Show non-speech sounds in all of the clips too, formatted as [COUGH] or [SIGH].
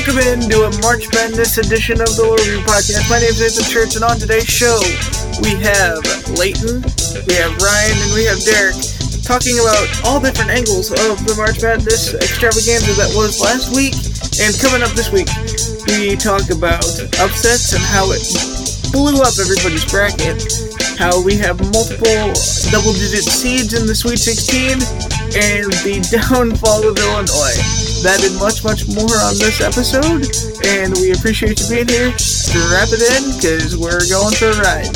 Welcome into a March Madness edition of the Lord Review Podcast. My name is Nathan Church, and on today's show, we have Leighton, we have Ryan, and we have Derek talking about all different angles of the March Madness extravaganza that was last week and coming up this week. We talk about upsets and how it blew up everybody's bracket, how we have multiple double digit seeds in the Sweet 16, and the [LAUGHS] downfall of Illinois. That and much, much more on this episode, and we appreciate you being here. Strap it in, because we're going for a ride.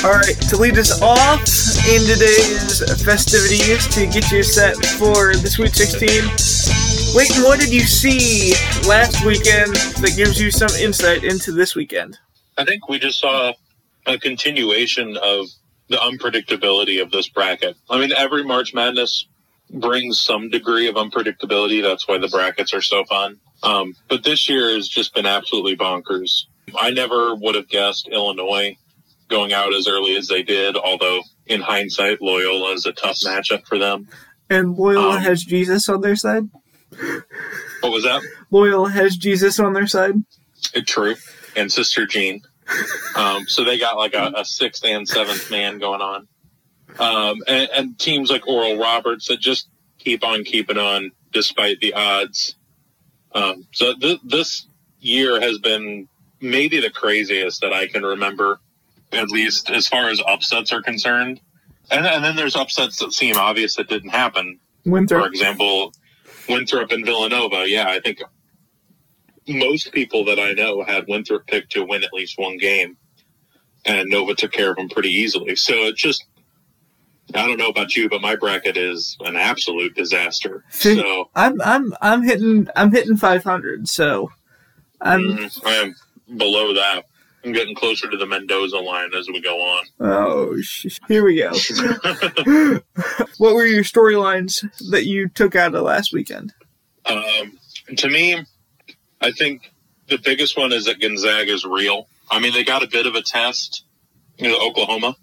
Alright, to lead us off in today's festivities to get you set for the Sweet 16, Leighton, what did you see last weekend that gives you some insight into this weekend? I think we just saw a continuation of the unpredictability of this bracket. I mean, every March Madness brings some degree of unpredictability. That's why the brackets are so fun. Um, but this year has just been absolutely bonkers. I never would have guessed Illinois going out as early as they did, although in hindsight, Loyola is a tough matchup for them. And Loyola Um, has Jesus on their side? What was that? Loyola has Jesus on their side? True. And Sister Jean. Um, so they got like a, a sixth and seventh man going on. Um, and, and teams like Oral Roberts that just keep on keeping on despite the odds. Um, so th- this year has been maybe the craziest that I can remember, at least as far as upsets are concerned. And, and then there's upsets that seem obvious that didn't happen. For Winthrop. example, Winthrop and Villanova. Yeah, I think most people that I know had Winthrop picked to win at least one game, and Nova took care of them pretty easily. So it just, I don't know about you, but my bracket is an absolute disaster. See, So I'm I'm I'm hitting I'm hitting 500, so I'm mm, I am below that. I'm getting closer to the Mendoza line as we go on. oh sh- here we go. [LAUGHS] [LAUGHS] what were your storylines that you took out of last weekend? Um, to me, I think the biggest one is that Gonzaga is real. I mean, they got a bit of a test, you know, Oklahoma.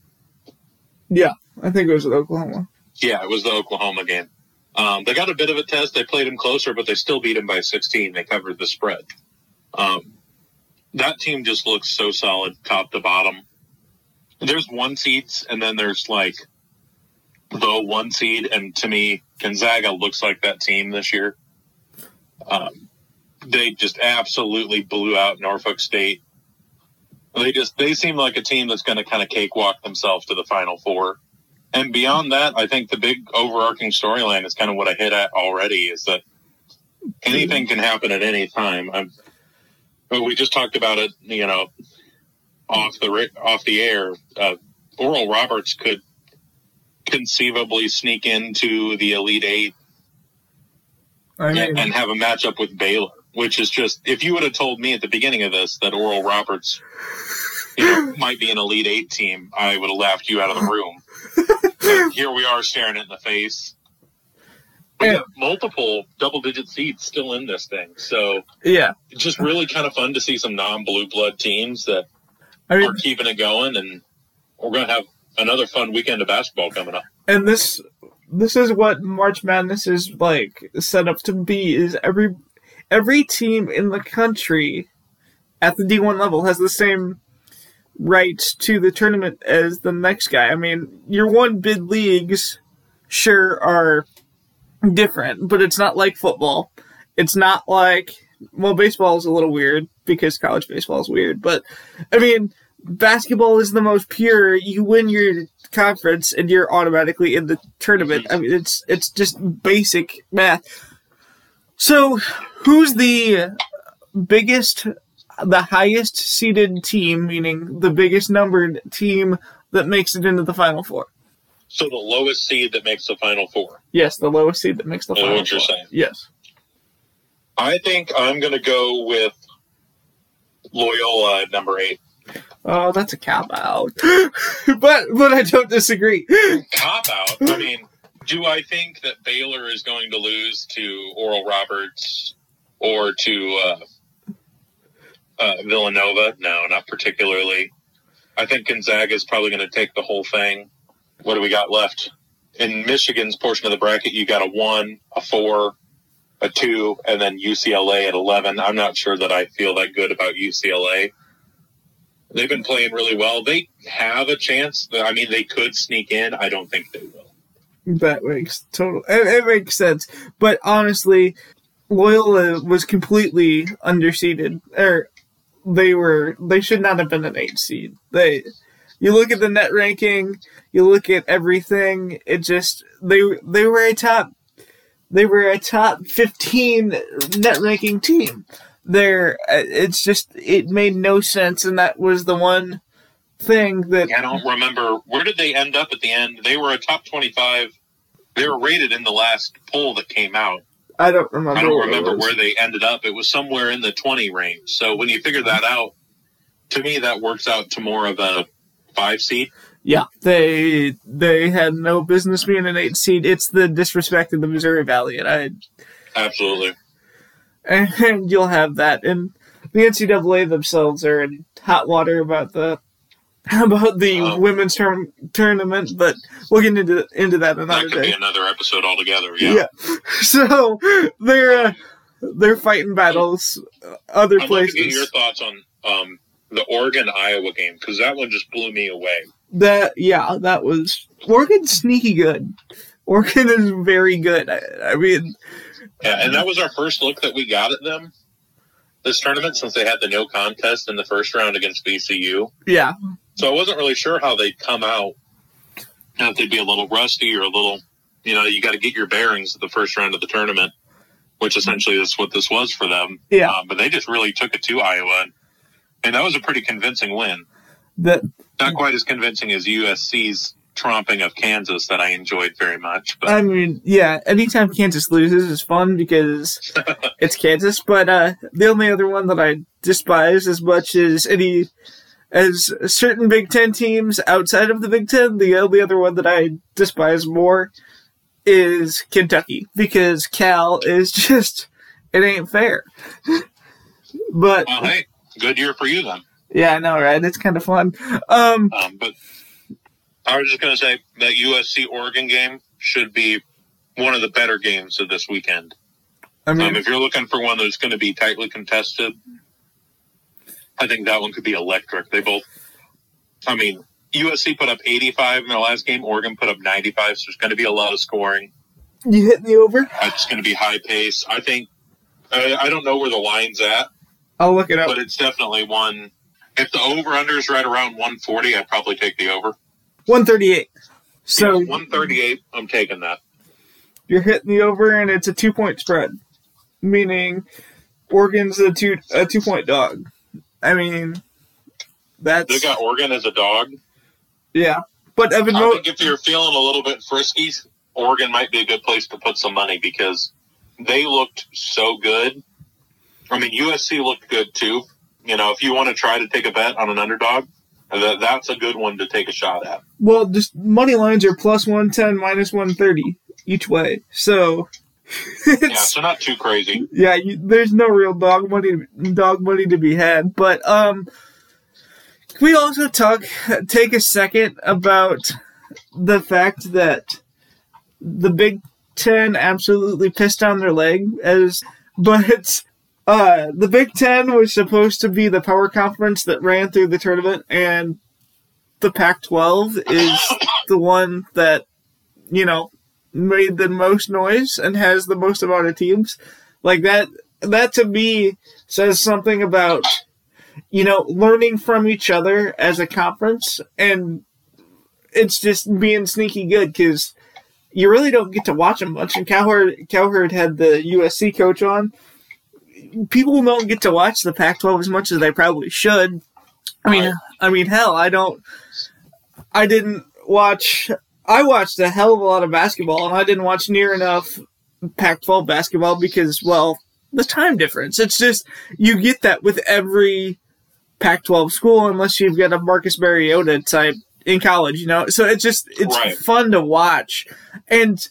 Yeah, I think it was Oklahoma. Yeah, it was the Oklahoma game. Um, they got a bit of a test. They played him closer, but they still beat him by 16. They covered the spread. Um, that team just looks so solid, top to bottom. There's one seeds, and then there's like the one seed, and to me, Gonzaga looks like that team this year. Um, they just absolutely blew out Norfolk State. They just they seem like a team that's going to kind of cakewalk themselves to the Final Four. And beyond that, I think the big overarching storyline is kind of what I hit at already is that anything can happen at any time. I'm, we just talked about it, you know, off the off the air. Uh, Oral Roberts could conceivably sneak into the Elite Eight I mean, and have a matchup with Baylor, which is just if you would have told me at the beginning of this that Oral Roberts you know, [LAUGHS] might be an Elite Eight team, I would have laughed you out of the room. [LAUGHS] Here we are staring it in the face. We Yeah. have multiple double digit seeds still in this thing. So yeah, it's just really kind of fun to see some non blue blood teams that I mean, are keeping it going and we're gonna have another fun weekend of basketball coming up. and this this is what March Madness is like set up to be is every every team in the country at the D1 level has the same rights to the tournament as the next guy. I mean, your one bid leagues sure are different, but it's not like football. It's not like well, baseball is a little weird because college baseball is weird, but I mean, basketball is the most pure. You win your conference and you're automatically in the tournament. I mean, it's it's just basic math. So, who's the biggest, the highest seeded team, meaning the biggest numbered team that makes it into the final four? So the lowest seed that makes the final four. Yes, the lowest seed that makes the final what you're four. saying. Yes. I think I'm gonna go with Loyola at number eight. Oh, that's a cop out. [LAUGHS] but but I don't disagree. cop out. I mean, do I think that Baylor is going to lose to Oral Roberts or to uh, uh, Villanova? No, not particularly. I think Gonzaga is probably going to take the whole thing. What do we got left? in Michigan's portion of the bracket, you got a one, a four, a two, and then UCLA at 11. I'm not sure that I feel that good about UCLA. They've been playing really well. They have a chance. I mean, they could sneak in. I don't think they will. That makes total. It, it makes sense. But honestly, Loyola was completely underseeded. Or they were. They should not have been an eight seed. They. You look at the net ranking. You look at everything. It just they they were a top. They were a top fifteen net ranking team. There, uh, it's just it made no sense, and that was the one thing that I don't remember. Where did they end up at the end? They were a top 25. They were rated in the last poll that came out. I don't remember. I don't where remember where they ended up. It was somewhere in the 20 range. So when you figure that out, to me, that works out to more of a five seed. Yeah, they they had no business being an eight seed. It's the disrespect of the Missouri Valley, and I Absolutely. [LAUGHS] and you'll have that. And the NCAA themselves are in hot water about the about the Oh. women's term, tournament, but we'll get into into that That another could be day. another episode altogether. Yeah. [LAUGHS] So they're uh, they're fighting battles uh, other I'd love to get places. your thoughts on um, the Oregon Iowa game because that one just blew me away. That yeah, that was Oregon's sneaky good. Oregon is very good. I, I mean, Yeah, and that was our first look that we got at them this tournament since they had the no contest in the first round against VCU. yeah, So I wasn't really sure how they'd come out. And if they'd be a little rusty or a little, you know, you got to get your bearings at the first round of the tournament, which essentially is what this was for them. Yeah. Um, but they just really took it to Iowa. And that was a pretty convincing win. that Not quite as convincing as USC's tromping of Kansas that I enjoyed very much. But I mean, yeah, anytime Kansas loses is fun because [LAUGHS] it's Kansas. But uh, the only other one that I despise as much as any as certain Big Ten teams outside of the Big Ten, the only other one that I despise more is Kentucky because Cal is [LAUGHS] just it ain't fair. but well, hey, good year for you then. yeah, I know, right? It's kind of fun. Um, Um, but I was just going to say that USC Oregon game should be one of the better games of this weekend. I mean, Um, if you're looking for one that's going to be tightly contested, I think that one could be electric. They both, I mean, USC put up 85 in their last game. Oregon put up 95. So there's going to be a lot of scoring. you hit me over. Uh, it's going to be high pace. I think. I, I don't know where the line's at, I'll look it up. but it's definitely one. If the over under is right around 140, I'd probably take the over. One thirty-eight. So 138, I'm taking that. you're hitting the over, and it's a two-point spread, meaning Oregon's a two a two-point dog. I mean, that's They got Oregon as a dog. yeah. But Evan I Mo- think if you're feeling a little bit frisky, Oregon might be a good place to put some money because they looked so good. I mean, USC looked good too. You know, if you want to try to take a bet on an underdog, that, that's a good one to take a shot at. well, just money lines are plus one ten, minus one thirty each way. So [LAUGHS] Yeah, so not too crazy. yeah, you, there's no real dog money dog money to be had. But um, can we also talk take a second about the fact that the Big Ten absolutely pissed on their leg as, but uh, the Big Ten was supposed to be the power conference that ran through the tournament, and the Pac-12 is the one that you know made the most noise and has the most amount of teams. Like that, that to me says something about you know learning from each other as a conference, and it's just being sneaky good because you really don't get to watch them much. And Cowherd, Cowherd had the USC coach on. People don't get to watch the Pac-12 as much as they probably should. I mean, I mean, hell, I don't. I didn't watch. I watched a hell of a lot of basketball, and I didn't watch near enough Pac-12 basketball because, well, the time difference. It's just you get that with every Pac-12 school, unless you've got a Marcus Mariota type in college, you know. So it's just it's Right. fun to watch, and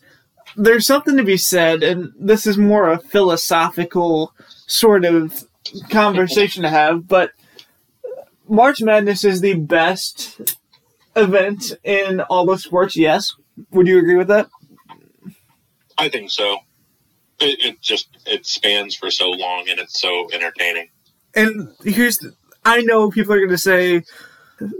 there's something to be said, and this is more a philosophical sort of conversation to have, but March Madness is the best event in all of sports, yes. Would you agree with that? I think so. It, it just it spans for so long and it's so entertaining. And here's, the, I know people are going to say,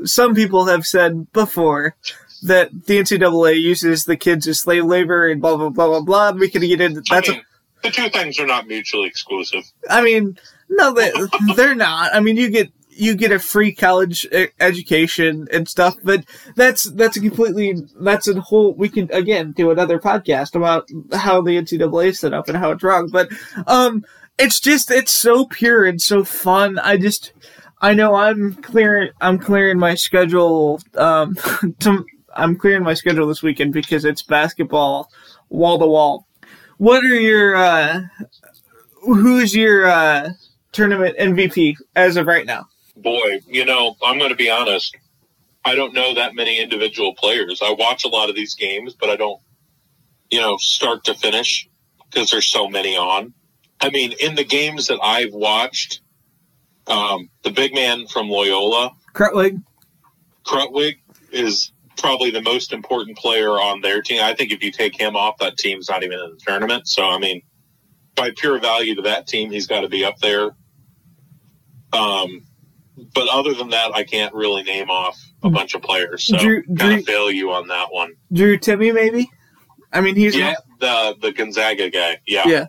some people have said before that the NCAA uses the kids as slave labor and blah blah blah blah blah. We can get into that's. I mean, a, the two things are not mutually exclusive. I mean, no, they, they're not. I mean, you get you get a free college education and stuff, but that's that's a completely that's a whole. We can again do another podcast about how the NCAA set up and how it's wrong, but um, it's just it's so pure and so fun. I just I know I'm clearing I'm clearing my schedule um [LAUGHS] to, I'm clearing my schedule this weekend because it's basketball wall to wall. What are your uh who's your uh tournament MVP as of right now? Boy, you know, I'm going to be honest. I don't know that many individual players. I watch a lot of these games, but I don't, you know, start to finish because there's so many on. I mean, in the games that I've watched, um, the big man from Loyola, Krutwig, Krutwig is probably the most important player on their team. I think if you take him off, that team's not even in the tournament. So, I mean, by pure value to that team, he's got to be up there. Um, but other than that, I can't really name off a hmm. bunch of players. So Drew, kind of fail you on that one. Drew Timme, maybe. I mean, he's yeah, the the Gonzaga guy. Yeah, yeah.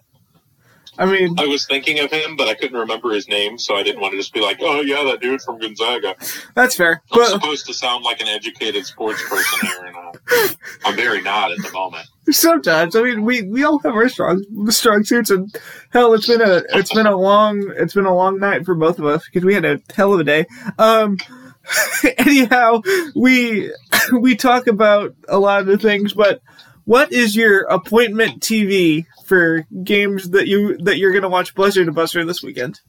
I mean, I was thinking of him, but I couldn't remember his name, so I didn't want to just be like, "Oh yeah, that dude from Gonzaga." That's fair. I'm but, supposed to sound like an educated sports person here, and uh, I'm very not at the moment. Sometimes, I mean, we, we all have our strong strong suits, and hell, it's been a it's been a long it's been a long night for both of us because we had a hell of a day. Um, [LAUGHS] anyhow, we [COUGHS] we talk about a lot of the things, but what is your appointment TV for games that you that you're going to watch Buzzer to Buzzer this weekend?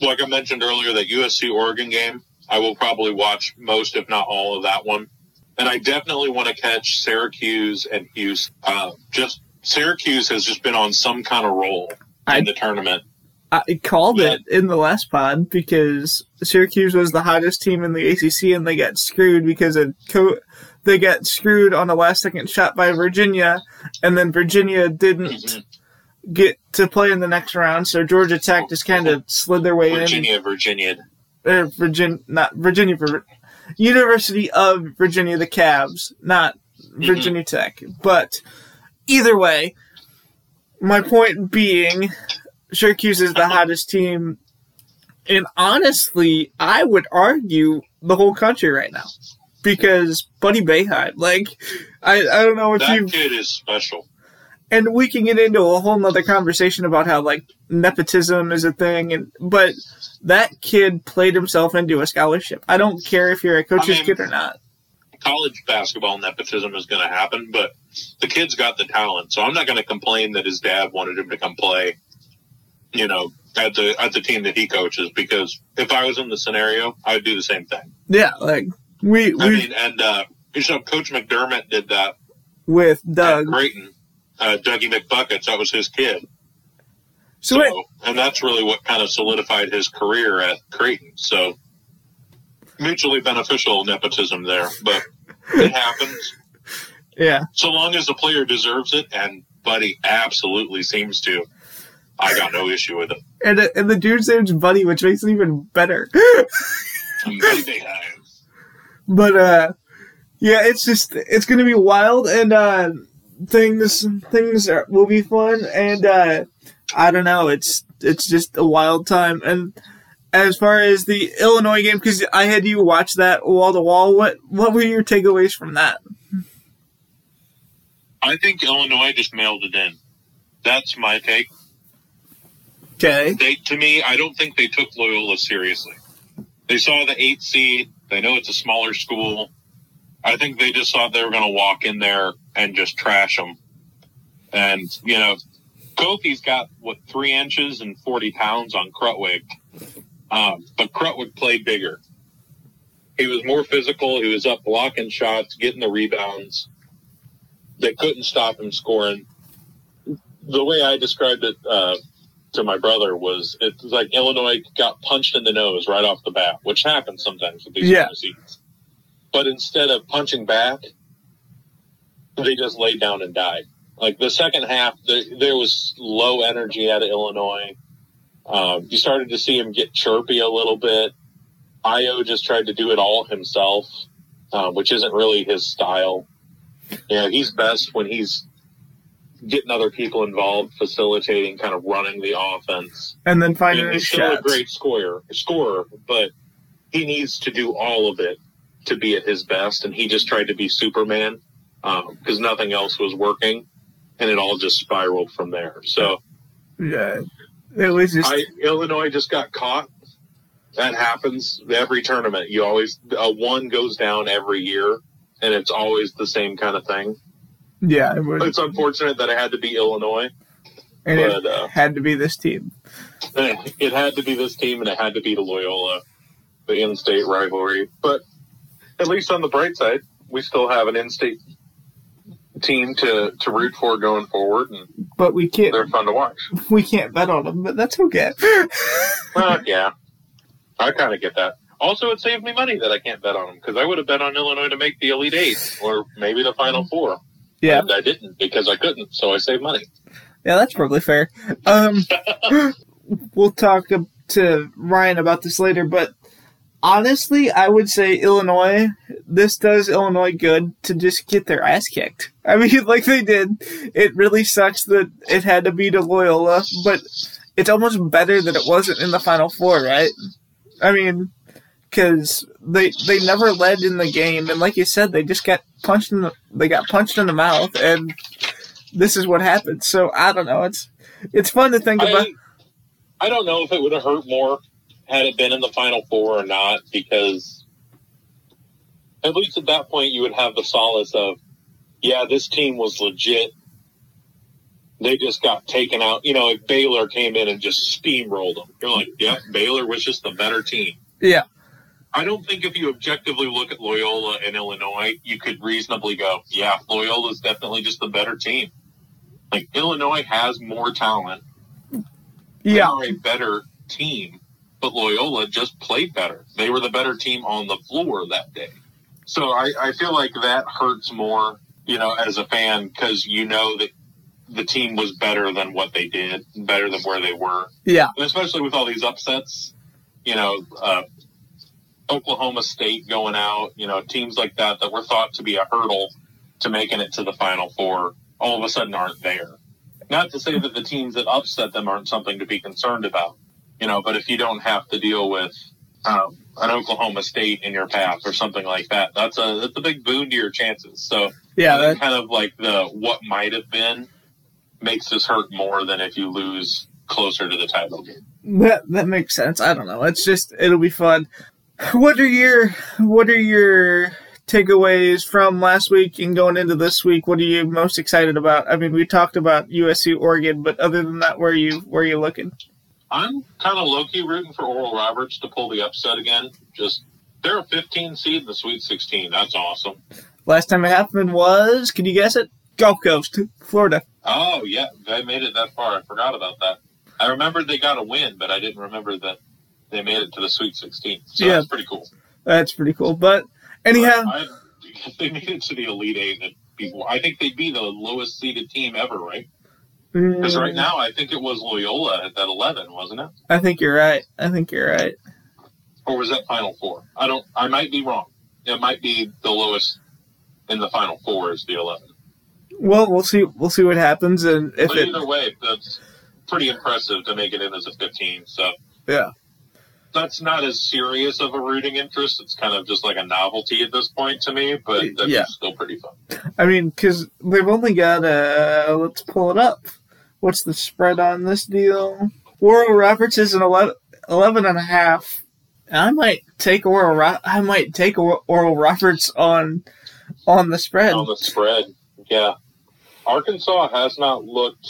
Like I mentioned earlier, that USC Oregon game, I will probably watch most, if not all, of that one. And I definitely want to catch Syracuse and Houston. Uh, just Syracuse has just been on some kind of roll in I, the tournament. I called it in the last pod because Syracuse was the hottest team in the ACC, and they got screwed because of co- they got screwed on a last second shot by Virginia, and then Virginia didn't. Mm-hmm get to play in the next round. So Georgia Tech just kind of slid their way Virginia, in. Virginia, Virginia. Uh, Virginia, not Virginia, University of Virginia, the Cavs, not mm-hmm. Virginia mm-hmm. Tech. But either way, my point being, Syracuse is the hottest team. And honestly, I would argue the whole country right now. Because Buddy Boeheim, like, I, I don't know if you. That kid is special and we can get into a whole nother conversation about how like nepotism is a thing and but that kid played himself into a scholarship. I don't care if you're a coach's I mean, kid or not. college basketball nepotism is going to happen but the kid's got the talent so i'm not going to complain that his dad wanted him to come play you know at the at the team that he coaches because if i was in the scenario i would do the same thing. Yeah like we, we i mean and uh you know coach mcdermott did that with doug. Creighton uh, Dougie McBuckets. That was his kid. So, so and that's really what kind of solidified his career at Creighton. So mutually beneficial nepotism there, but it [LAUGHS] happens. Yeah. So long as the player deserves it, and Buddy absolutely seems to, I got no issue with it. And and the dude's name's Buddy, which makes it even better. [LAUGHS] but uh, yeah, it's just it's gonna be wild, and uh, things things are, will be fun, and uh, I don't know. It's it's just a wild time. And as far as the Illinois game, because I had you watch that wall to wall. What what were your takeaways from that? I think Illinois just mailed it in. That's my take. Okay. They to me, I don't think they took Loyola seriously. They saw the eight seed. They know it's a smaller school. I think they just thought they were going to walk in there and just trash them. And, you know, Kofi's got, what, three inches and 40 pounds on Krutwig. Um, but Krutwig played bigger. He was more physical. He was up blocking shots, getting the rebounds. They couldn't stop him scoring. The way I described it uh, to my brother was it's like Illinois got punched in the nose right off the bat, which happens sometimes with these yeah. seasons. But instead of punching back, they just laid down and died. Like the second half, the, there was low energy out of Illinois. Um, you started to see him get chirpy a little bit. Ayo just tried to do it all himself, uh, which isn't really his style. You know, he's best when he's getting other people involved, facilitating, kind of running the offense. And then I finding mean, he's still a great scorer, scorer, but he needs to do all of it to be at his best. And he just tried to be Superman because nothing else was working, and it all just spiraled from there. So Yeah. It was just I, Illinois just got caught. That happens every tournament. You always a one goes down every year, and it's always the same kind of thing. yeah, it was It's unfortunate that it had to be Illinois. and it but, uh, had to be this team. [LAUGHS] It had to be this team, and it had to be the Loyola, the in-state rivalry. But at least on the bright side, we still have an in-state team to to root for going forward, and But we can't they're fun to watch. we can't bet on them, but that's okay. [LAUGHS] Well, yeah, I kind of get that. Also, it saved me money that I can't bet on them because I would have bet on Illinois to make the Elite Eight or maybe the Final Four. yeah. and I didn't because I couldn't, so I saved money. Yeah, that's probably fair. Um, [LAUGHS] we'll talk to Ryan about this later, but honestly, I would say Illinois. This does Illinois good to just get their ass kicked. [LAUGHS] I mean, like they did. It really sucks that it had to be to Loyola, but it's almost better that it wasn't in the Final Four, right? I mean, because they they never led in the game, and like you said, they just got punched in the they got punched in the mouth, and this is what happened. So I don't know. It's it's fun to think about. I, I don't know if it would have hurt more had it been in the Final Four or not, because at least at that point you would have the solace of, yeah, this team was legit. They just got taken out. You know, if Baylor came in and just steamrolled them, you're like, yeah, Baylor was just the better team. Yeah, I don't think if you objectively look at Loyola and Illinois, you could reasonably go, yeah, Loyola's definitely just the better team. Like Illinois has more talent. Yeah. They yeah, are a better team, but Loyola just played better. They were the better team on the floor that day. So I, I feel like that hurts more, you know, as a fan, because you know that the team was better than what they did, better than where they were yeah, and especially with all these upsets, you know, uh, Oklahoma State going out, you know, teams like that that were thought to be a hurdle to making it to the Final Four, all of a sudden aren't there. Not to say that the teams that upset them aren't something to be concerned about, you know, but if you don't have to deal with um, an Oklahoma State in your path or something like that, that's a that's a big boon to your chances. So yeah. That, kind of like the what might have been makes this hurt more than if you lose closer to the title game. that that makes sense. I don't know. It's just it'll be fun. What are your what are your takeaways from last week and going into this week? What are you most excited about? I mean, we talked about USC Oregon, but other than that, where are you where are you looking? I'm kind of low key rooting for Oral Roberts to pull the upset again. Just they're a 15 seed in the Sweet 16. That's awesome. Last time it happened was, can you guess it? Gulf Coast, Florida. Oh yeah, they made it that far. I forgot about that. I remembered they got a win, but I didn't remember that they made it to the Sweet 16. So Yeah. that's pretty cool. That's pretty cool. But anyhow, I, if [LAUGHS] they made it to the Elite Eight, be, I think they'd be the lowest seeded team ever, right? Because right mm, now, I think it was Loyola at that 11, wasn't it? I think you're right. I think you're right. Or was that Final Four? I don't. I might be wrong. It might be the lowest in the Final Four is the 11. Well, we'll see. We'll see what happens, and if but it, either way, that's pretty impressive to make it in as a 15. So yeah, that's not as serious of a rooting interest. It's kind of just like a novelty at this point to me, but that's Yeah. still pretty fun. I mean, because they've only got uh let's pull it up. What's the spread on this deal? Oral Roberts is an 11, 11 and a half. I might take Oral. Ro- I might take Oral Roberts on on the spread. on the spread. Yeah. Arkansas has not looked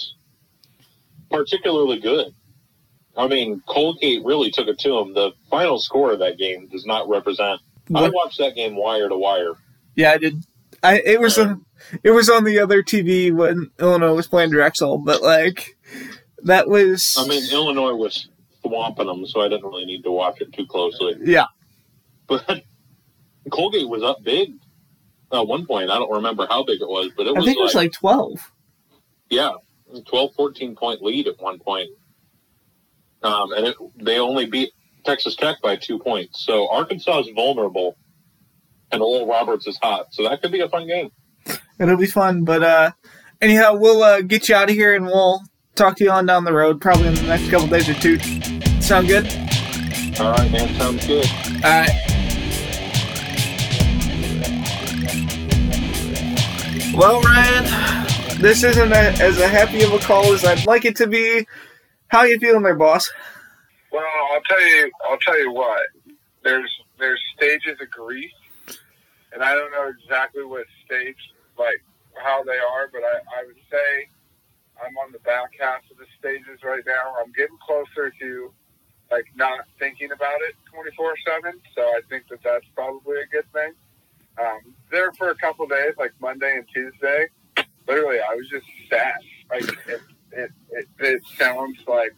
particularly good. I mean, Colgate really took it to them. The final score of that game does not represent. I watched that game wire to wire. Yeah, I did. I it was on, [LAUGHS] it was on the other TV when Illinois was playing Drexel, but like that was. I mean, Illinois was swamping them, so I didn't really need to watch it too closely. yeah, But [LAUGHS] Colgate was up big. At one point, I don't remember how big it was, but it I was think it like, was like 12. yeah, 12, 14 point lead at one point. Um, and it, they only beat Texas Tech by two points. So Arkansas is vulnerable, and Oral Roberts is hot. So that could be a fun game. It'll be fun. But uh, anyhow, we'll uh, get you out of here and we'll talk to you on down the road, probably in the next couple days or two. Sound good? All right, man. Sounds good. All right. Well, Ryan, this isn't a, as a happy of a call as I'd like it to be. How you feeling there, boss? Well, I'll tell you. I'll tell you what. There's there's stages of grief, and I don't know exactly what stage, like how they are, but I, I would say I'm on the back half of the stages right now. I'm getting closer to like not thinking about it 24 seven. So I think that that's probably a good thing. Um, there for a couple days, like Monday and Tuesday. Literally, I was just sad. Like it, it, it, it sounds like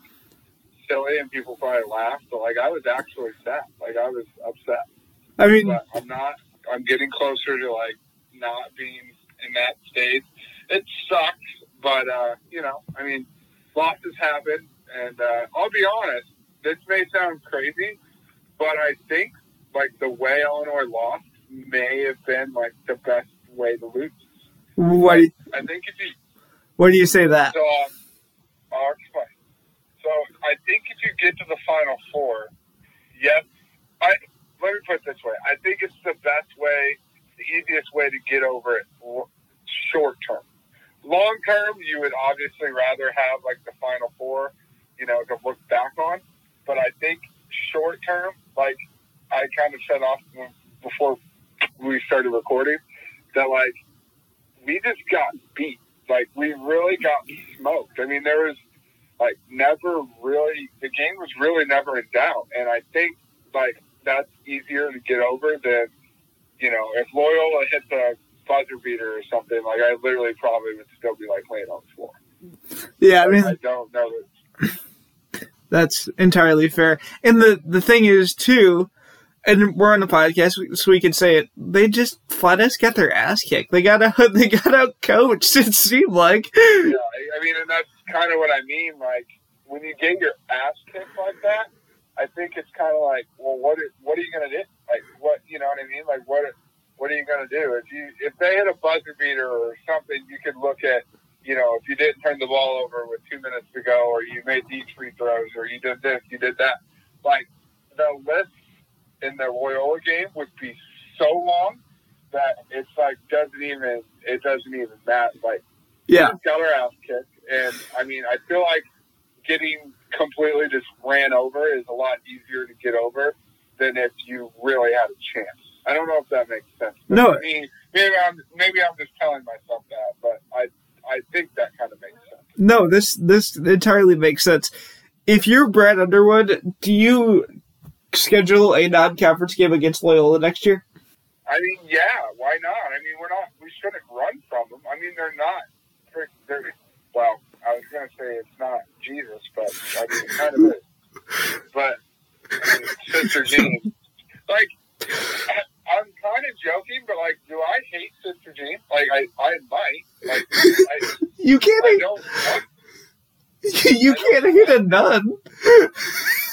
silly and people probably laugh, but like I was actually sad. Like I was upset. I mean, But I'm not. I'm getting closer to like not being in that stage. It sucks, but uh, you know, I mean, losses happen, and uh, I'll be honest. This may sound crazy, but I think like the way Illinois lost may have been like the best way to lose. what do you, I think if you what do you say that? so, um, I'll explain. So, I think if you get to the final four, yes, I let me put it this way. I think it's the best way, the easiest way to get over it short term. Long term, you would obviously rather have like the final four, you know, to look back on. But I think short term, like I kind of said off before we started recording, that like we just got beat. Like we really got smoked. I mean, there was like never really the game was really never in doubt, and I think like that's easier to get over than you know if Loyola hit the buzzer beater or something. Like I literally probably would still be like laying on the floor. Yeah, I mean, I don't know that. That's entirely fair. And the the thing is too, and we're on the podcast, so we can say it. They just flat out got their ass kicked. They got out. [LAUGHS] They got out coached. [LAUGHS] It seemed like. Yeah, I- mean, and that's kind of what I mean. Like when you get your ass kicked like that, I think it's kind of like, well, what what are you gonna do? Like what you know what I mean? Like what what are you gonna do if you if they hit a buzzer beater or something? You could look at you know if you didn't turn the ball over with two minutes to go, or you made these free throws, or you did this, you did that. Like the list in the Loyola game would be so long that it's like doesn't even it doesn't even matter. Like Yeah. got our ass kicked, and I mean, I feel like getting completely just ran over is a lot easier to get over than if you really had a chance. I don't know if that makes sense. But No. I mean, maybe I'm maybe I'm just telling myself that, but I I think that kind of makes sense. No, this this entirely makes sense. If you're Brad Underwood, do you schedule a non-conference game against Loyola next year? I mean, yeah, why not? I mean, we're not we shouldn't run from them. I mean, they're not. They're, well. I was going to say it's not Jesus, but I mean, it kind of is. But I mean, Sister [LAUGHS] Jean, like, I'm kind of joking, but like, do I hate Sister Jean? Like, I, I might. Like, [LAUGHS] I, You can't. don't. Want, [LAUGHS] You can't hit a nun.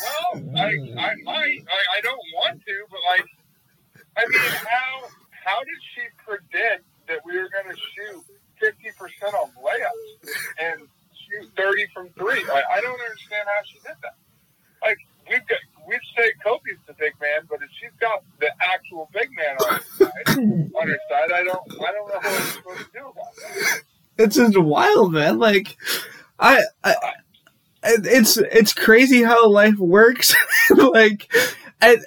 well, I, I might. I, I don't want to, but like, I mean, how how did she predict that we were going to shoot fifty percent on layups and shoot thirty from three? Like, I don't understand how she did that. Like, we've got we'd say Kobe's the big man, but if she's got the actual big man on her [LAUGHS] side, on her side, I don't I don't know what we're supposed to do about that. It's just wild, man. Like, I, I it's it's crazy how life works. [LAUGHS] like, I,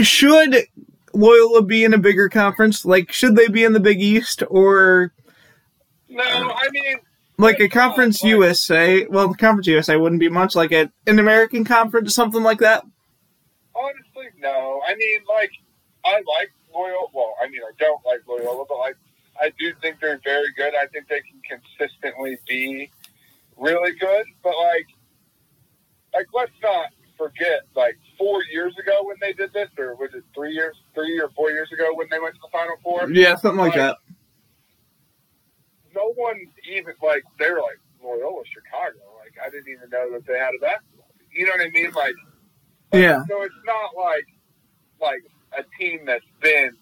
should Loyola be in a bigger conference? Like, should they be in the Big East or No, I mean. Like a Conference USA? Well, the Conference USA wouldn't be much like a, an American conference, something like that. Honestly, no. I mean, like, I like Loyola. Well, I mean, I don't like Loyola, but like, I do think they're very good. I think they can consistently be really good. But like, like let's not forget, like four years ago when they did this, or was it three years, three or four years ago when they went to the Final Four? Yeah, something like that. No one even like they were like Loyola Chicago. Like I didn't even know that they had a basketball. team. You know what I mean? Like Yeah. So it's not like like a team that's been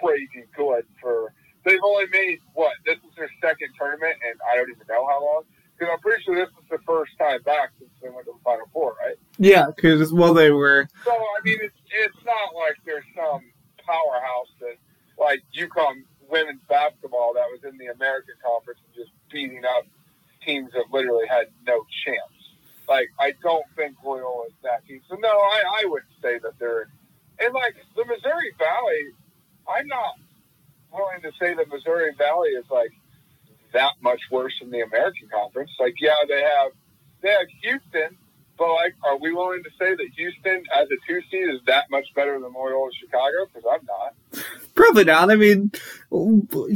crazy good for. They've only made what? This is their second tournament, and I don't even know how long. Because I'm pretty sure this is the first time back since they went to the Final Four, right? Yeah, because well, they were. So I mean, it's it's not like there's some powerhouse that like UConn women's basketball that was in the American Conference and just beating up teams that literally had no chance. Like I don't think Loyola is that team. So no, I I would say that they're and like the Missouri Valley. I'm not willing to say that Missouri Valley is like that much worse than the American Conference. Like yeah, they have they have Houston, but like, are we willing to say that Houston as a two seed is that much better than Loyola Chicago? Because I'm not. Probably not. I mean,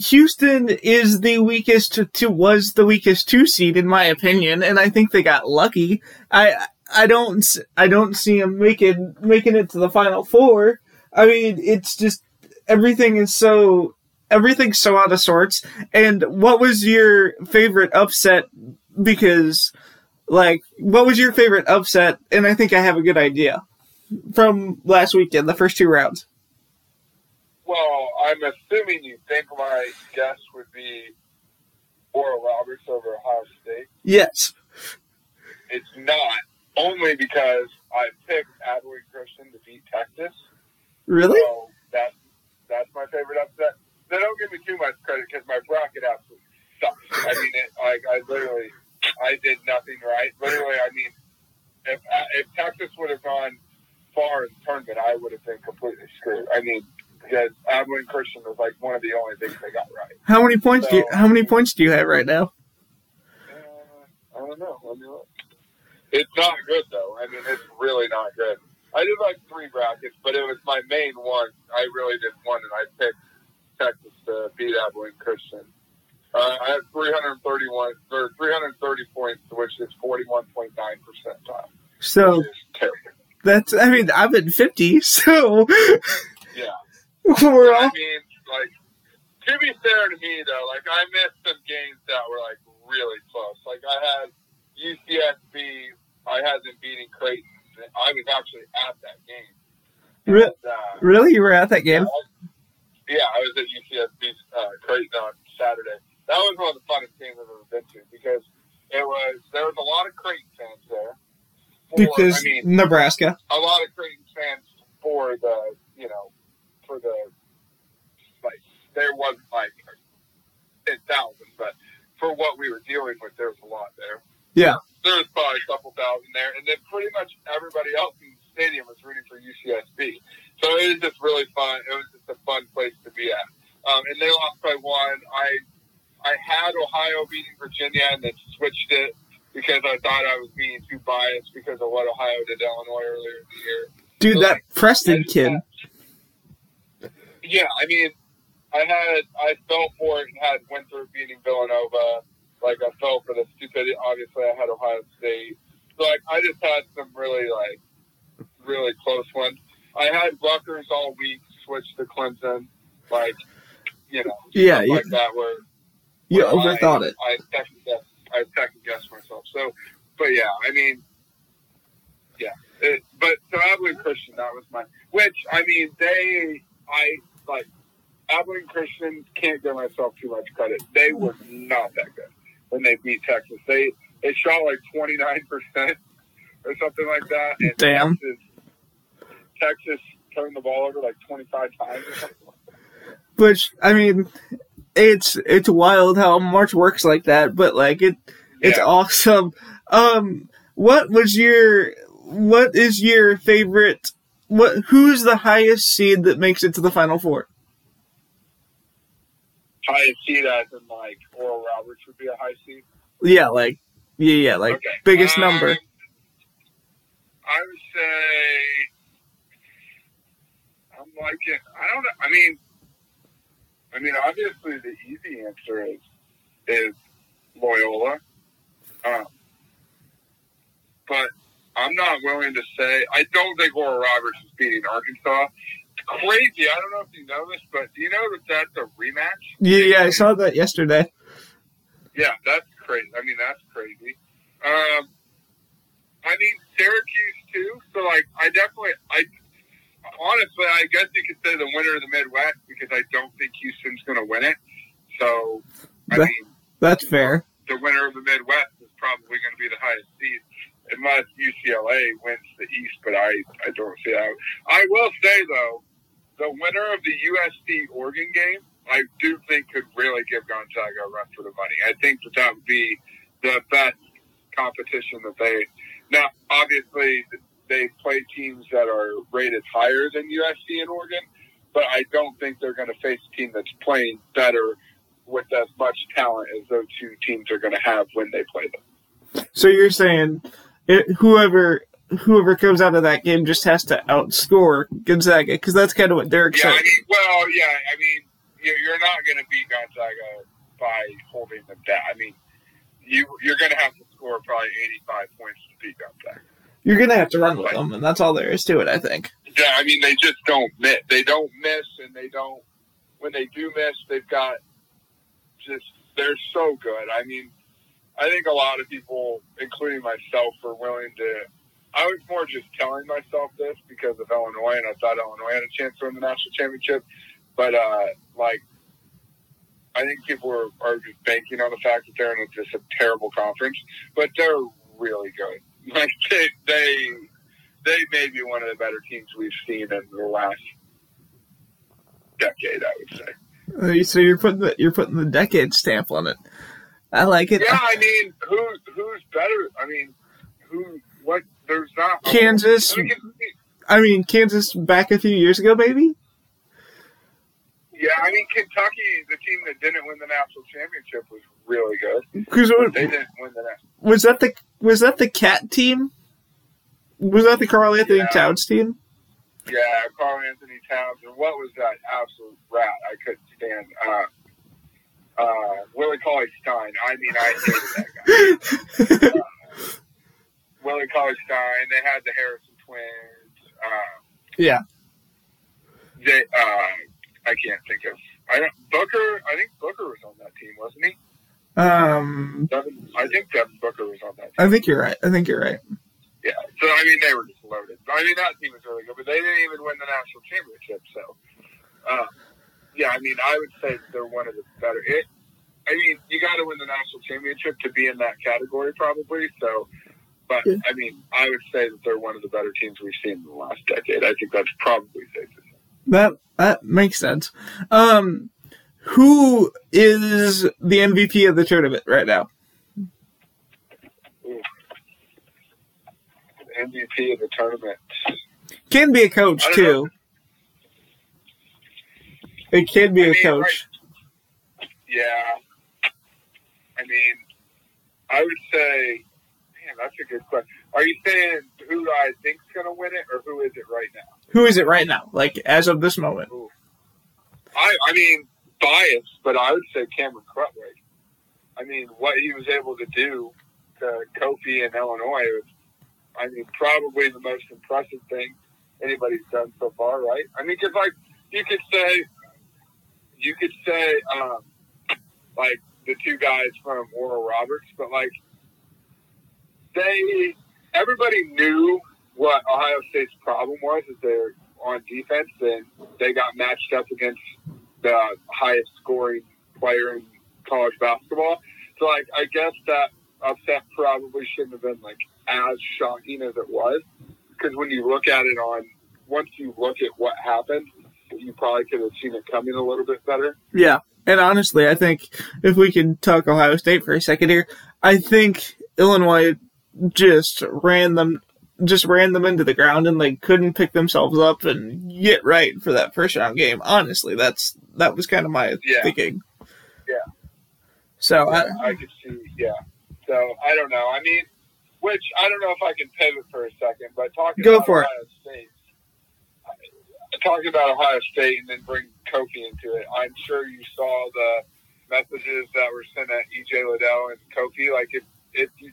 Houston is the weakest to was the weakest two seed in my opinion, and I think they got lucky. I I don't I don't see them making making it to the final four. I mean, it's just everything is so everything's so out of sorts. And what was your favorite upset? Because like, what was your favorite upset? And I think I have a good idea from last weekend, the first two rounds. Well, I'm assuming you think my guess would be Oral Roberts over Ohio State. Yes. It's not only because I picked Abilene Christian to beat Texas. Really? So that's that's my favorite upset. Now, don't give me too much credit because my bracket absolutely sucks. I mean, it, like I literally, I did nothing right. Literally, I mean, if if Texas would have gone far in the tournament, I would have been completely screwed. I mean, because Abilene Christian was like one of the only things they got right. How many points do you, how many points do you have right now? Uh, I don't know. Let me look. It's not good though. I mean, it's really not good. I did like three brackets, but it was my main one. I really did one, and I picked Texas to beat Abilene Christian. Uh, I had 331 or 330 points, which is 41.9 percentile. So that's I mean I'm at fifty, so Yeah. [LAUGHS] we're all I mean, like to be fair to me though, like I missed some games that were like really close. Like I had UCSB, I had them beating Creighton. I was actually at that game. Re- And, uh, really you were at that game. Yeah, I was at UCSB uh, Creighton on Saturday. That was one of the funnest games I've ever been to because it was there was a lot of Creighton fans there. For, Because I mean, Nebraska. a lot of Creighton fans for the you know for the like there wasn't like ten thousand, but for what we were dealing with, there was a lot there. Yeah. There was probably a couple thousand there, and then pretty much everybody else in the stadium was rooting for UCSB. So it was just really fun. It was just a fun place to be at. Um, and they lost by one. I I had Ohio beating Virginia and then switched it because I thought I was being too biased because of what Ohio did to Illinois earlier in the year. Dude, So, that like, Preston kid. yeah, I mean, I had I fell for it and had Winthrop beating Villanova. Like I fell for the stupidity. Obviously, I had Ohio State. So like I just had some really like really close ones. I had Rutgers all week, switched to Clemson. Like you know, Yeah, you, like that where you overthought I, it. I second guessed. I second guessed myself. So, but yeah, I mean, yeah. It, but so Abilene Christian, that was my. Which I mean, they, I like Abilene Christian. Can't give myself too much credit. They were not that good when they beat Texas. They they shot like twenty nine percent or something like that. And Damn. Texas, Texas turned the ball over like twenty five times or something. Like that. Which I mean, it's it's wild how March works like that, but like it it's Yeah. awesome. Um, what was your what is your favorite? What who's the highest seed that makes it to the final four? Highest seed as in like Oral Roberts would be a high seed. Yeah, like yeah, yeah, like Okay. biggest Um, number. I would say I'm liking. I don't know. I mean, I mean, obviously the easy answer is is Loyola, um, but I'm not willing to say. I don't think Oral Roberts is beating Arkansas It's crazy. I don't know if you know this, but do you know that that's a rematch? Yeah, yeah, I saw that yesterday. Yeah, that's crazy. I mean, that's crazy. Um, I mean, Syracuse too. So, like, I definitely, I honestly, I guess you could say the winner of the Midwest because I don't think Houston's going to win it. So, I That- mean, That's fair. the winner of the Midwest is probably going to be the highest seed, unless UCLA wins the East. But I, I don't see that. I will say though, the winner of the USC Oregon game, I do think could really give Gonzaga a run for the money. I think that that would be the best competition that they. Now, obviously, they play teams that are rated higher than USC and Oregon, but I don't think they're going to face a team that's playing better with as much talent as those two teams are going to have when they play them. So you're saying it, whoever whoever comes out of that game just has to outscore Gonzaga because that's kind of what Derek Yeah, I mean, well, yeah, I mean, you- you're not going to beat Gonzaga by holding them down. I mean, you you're going to have to score probably 85 points to beat Gonzaga. You're gonna have to run with them, and that's all there is to it. I think. Yeah, I mean, they just don't miss. They don't miss, and they don't. When they do miss, they've got just. They're so good. I mean, I think a lot of people, including myself, are willing to. I was more just telling myself this because of Illinois, and I thought Illinois had a chance to win the national championship. But uh, like, I think people are, are just banking on the fact that they're in just a terrible conference, but they're really good. Like they, they they may be one of the better teams we've seen in the last decade. I would say. Uh, So you're putting the you're putting the decade stamp on it. I like it. Yeah, I mean, who who's better? I mean, who? What? There's not Kansas. I mean, I mean, Kansas back a few years ago, maybe. yeah, I mean, Kentucky, the team that didn't win the national championship, was really good. Because They didn't win the national. was that the was that the cat team? Was that the Karl Anthony Yeah. Towns team? Yeah, Karl Anthony Towns, and what was that absolute rat? I couldn't stand. Uh, uh, Willie Cauley Stein. I mean, I hated that guy. [LAUGHS] uh, Willie Cauley Stein. They had the Harrison twins. Uh, Yeah. they, uh, I can't think of. I don't, Booker. I think Booker was on that team, wasn't he? Um, Devin, I think Devin Booker was on that team. I think you're right. I think you're right. Yeah. So I mean, they were just loaded. I mean, that team was really good, but they didn't even win the national championship. So, uh, yeah, I mean, I would say they're one of the better. It. I mean, you got to win the national championship to be in that category, probably. So, but Yeah. I mean, I would say that they're one of the better teams we've seen in the last decade. I think that's probably safe to say. That that makes sense. Um, who is the MVP of the tournament right now? MVP of the tournament. Can be a coach too. It can be I a mean, coach. Yeah. I mean, I would say, man, that's a good question. Are you saying who I think's going to win it, or who is it right now? Who is it right now? Like as of this moment. I, I mean, biased, but I would say Cameron Krutwig. I mean, what he was able to do to Kofi in Illinois was, I mean, probably the most impressive thing anybody's done so far, right? I mean, because like you could say, you could say, um, like the two guys from Oral Roberts, but like they, everybody knew what Ohio State's problem was is they're on defense and they got matched up against the highest scoring player in college basketball. So like I guess that upset probably shouldn't have been like as shocking as it was because when you look at it on once you look at what happened, you probably could have seen it coming a little bit better. Yeah. And honestly, I think if we can talk Ohio State for a second here, I think Illinois just ran them just ran them into the ground and they couldn't pick themselves up and get right for that first round game. Honestly, that's that was kind of my Yeah. thinking. Yeah. So I, I could see, yeah. So I don't know. I mean, which I don't know if I can pivot for a second, but talking Go about for it. Ohio State, talking about Ohio State and then bring Kofi into it. I'm sure you saw the messages that were sent at EJ Liddell and Kofi. Like if if you,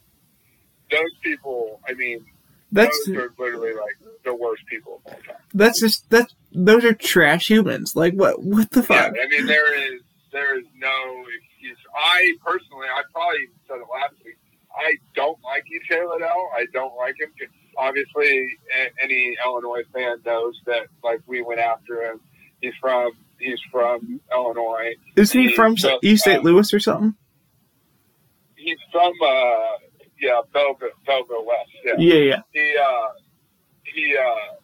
those people, I mean, that's those are literally like the worst people of all time. that's just that those are trash humans. Like what? What the fuck? Yeah? I mean there is there is no excuse. I personally, I probably said it last week. I don't like EJ Liddell. I don't like him. Obviously, any Illinois fan knows that like we went after him. He's from he's from Illinois. Is he he from East St. uh, Louis or something? He's from uh yeah Belleville, Belleville West. Yeah. Yeah, yeah. he uh he uh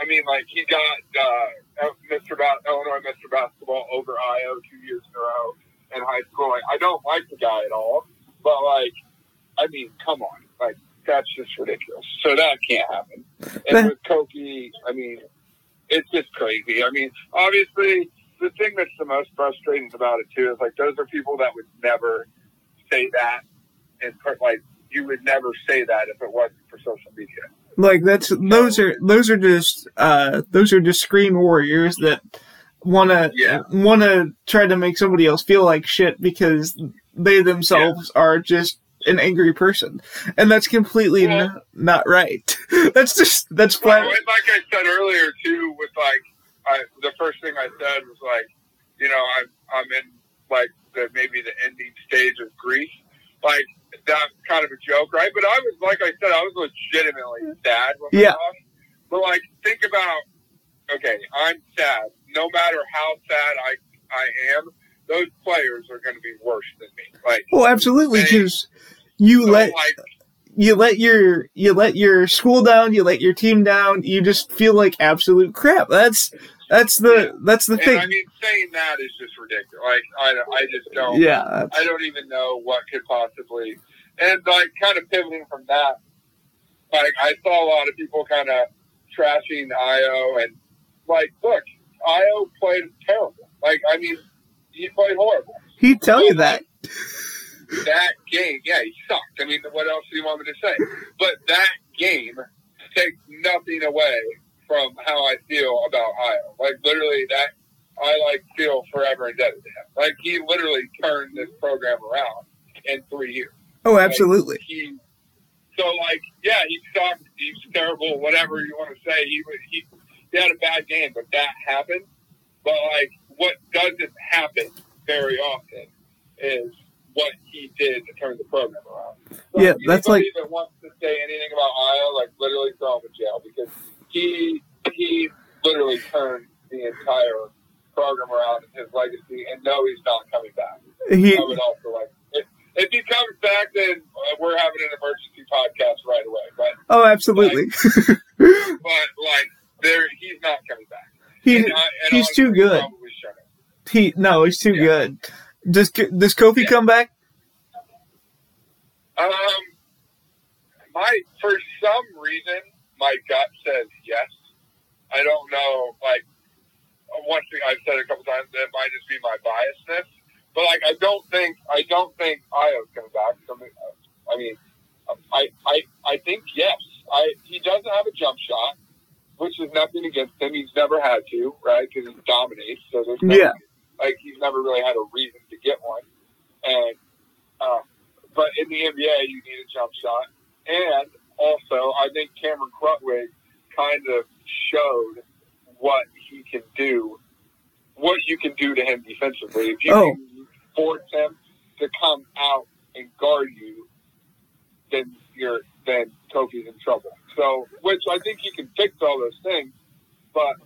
I mean like he got uh Mr. Bas- Illinois Mr. Basketball over Ayo two years in a row in high school. Like I don't like the guy at all, but like I mean, come on, like that's just ridiculous. So that can't happen. And with Kofi, I mean, it's just crazy. I mean, obviously the thing that's the most frustrating about it too is like those are people that would never say that and put like you would never say that if it wasn't for social media. Like that's those are those are just uh those are just screen warriors that wanna Yeah. wanna try to make somebody else feel like shit because they themselves are just an angry person, and that's completely Well- n- not right. [LAUGHS] that's just that's Well, flat. and like I said earlier too, with like I, the first thing I said was like, you know, I'm I'm in like the maybe the ending stage of grief, like that's kind of a joke, right? But I was like I said, I was legitimately sad when Yeah. lost. But like, think about, okay, I'm sad. No matter how sad I I am, those players are going to be worse than me. Like, Well, absolutely, because you so, let like you let your you let your school down, you let your team down, you just feel like absolute crap. That's that's the that's the and thing. I mean, saying that is just ridiculous. Like, I I just don't. yeah, I don't even know what could possibly. And like kind of pivoting from that, like I saw a lot of people kind of trashing Ayo and like, look, Ayo played terrible. Like, I mean, he played horrible. he'd tell you that. [LAUGHS] That game, yeah, he sucked. I mean, what else do you want me to say? But that game takes nothing away from how I feel about Ayo. Like literally, that I like feel forever indebted to him. Like he literally turned this program around in three years. Oh, absolutely. he so like yeah he sucked he's terrible whatever you want to say. He he, he had a bad game but that happened. But like what doesn't happen very often is what he did to turn the program around. So Yeah, that's like- that wants to say anything about Iowa, like literally throw him in jail because he he literally turned the entire program around in his legacy and no he's not coming back. He I would also like if, he comes back, then uh, we're having an emergency podcast right away. But oh, absolutely. [LAUGHS] but like there, he's not coming back. he And I- and he's too good. He no, he's too Yeah. good. Does does Kofi Yeah. come back? Um, my for some reason, my gut says yes. I don't know. Like one thing I've said a couple times, that might just be my biasness. But like, I don't think I don't think Ayo's coming back. I mean, I I I think yes. I he doesn't have a jump shot, which is nothing against him. He's never had to, right? Because he dominates. So there's no, Yeah. like he's never really had a reason to get one. And um, but in the NBA, you need a jump shot. And also, I think Cameron Krutwig kind of showed what he can do, what you can do to him defensively. If you Oh. can force him to come out and guard you, then you're then Kofi's in trouble. So, which I think he can fix all those things, but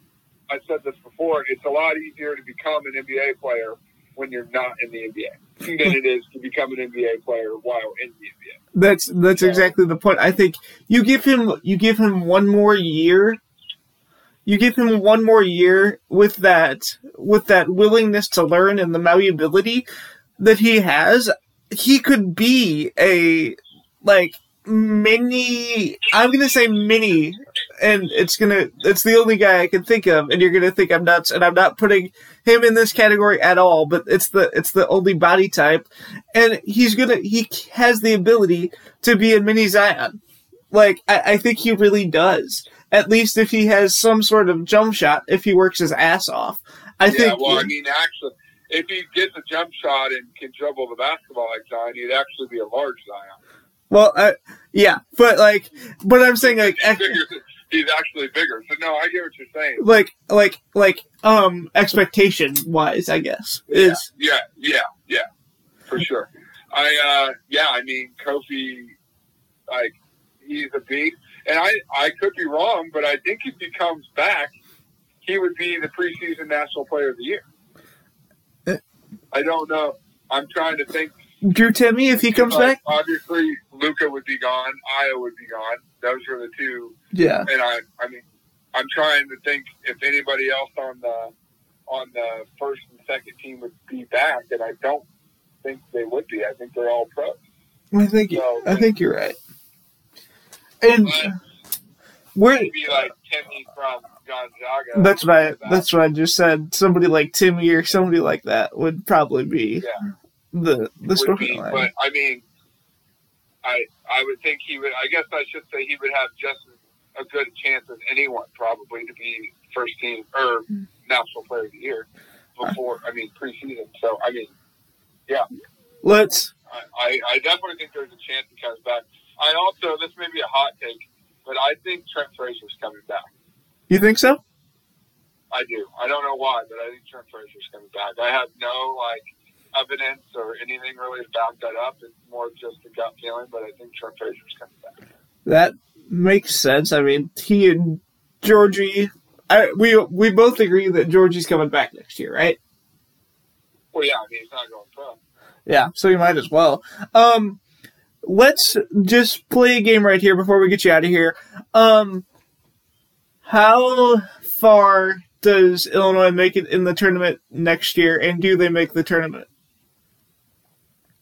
I said this before, it's a lot easier to become an NBA player when you're not in the NBA than it is to become an NBA player while in the NBA. That's that's exactly the point. I think you give him you give him one more year. You give him one more year with that with that willingness to learn and the malleability that he has. He could be a like mini. I'm gonna say mini, and it's gonna it's the only guy I can think of, and you're gonna think I'm nuts, and I'm not putting him in this category at all. But it's the it's the only body type and he's gonna he has the ability to be a mini Zion. Like I, I think he really does. At least if he has some sort of jump shot, if he works his ass off. I yeah, think well, I mean, actually, if he gets a jump shot and can dribble the basketball like Zion, he'd actually be a large Zion. well, I, yeah, but like, but I'm saying like, He ac- figures, he's actually bigger. So no, I get what you're saying. Like, like, like, um, expectation wise, I guess is Yeah, yeah, yeah, for sure. I uh yeah, I mean Kofi, like he's a beast, and I I could be wrong, but I think if he comes back, he would be the preseason national player of the year. Uh, I don't know. I'm trying to think. Drew Timme if he comes Like, back. obviously Luka would be gone. Ayo would be gone. Those are the two Yeah, and I, I mean, I'm trying to think if anybody else on the on the first and second team would be back, and I don't think they would be. I think they're all pros. I think So- I think you're right. And where maybe like Timme from Gonzaga. that's what I that's what I just said. Somebody like Timme or somebody like that would probably be Yeah. the the storyline. but I mean, I I would think he would. I guess I should say he would have just a good chance as anyone probably to be first team or national player of the year before. I mean preseason. So I mean, yeah. Let's I, I, I definitely think there's a chance he comes back. I also, this may be a hot take, but I think Trent Frazier's coming back. you think so? I do. I don't know why, but I think Trent Frazier's coming back. I have no like evidence or anything really to back that up. It's more just a gut feeling, but I think Trent Frazier's coming back. That makes sense. I mean, he and Giorgi. I, we we both agree that Giorgi's coming back next year, right? Well, yeah, I mean he's not going pro. Yeah, so you might as well. Um, let's just play a game right here before we get you out of here. Um, how far does Illinois make it in the tournament next year, and do they make the tournament?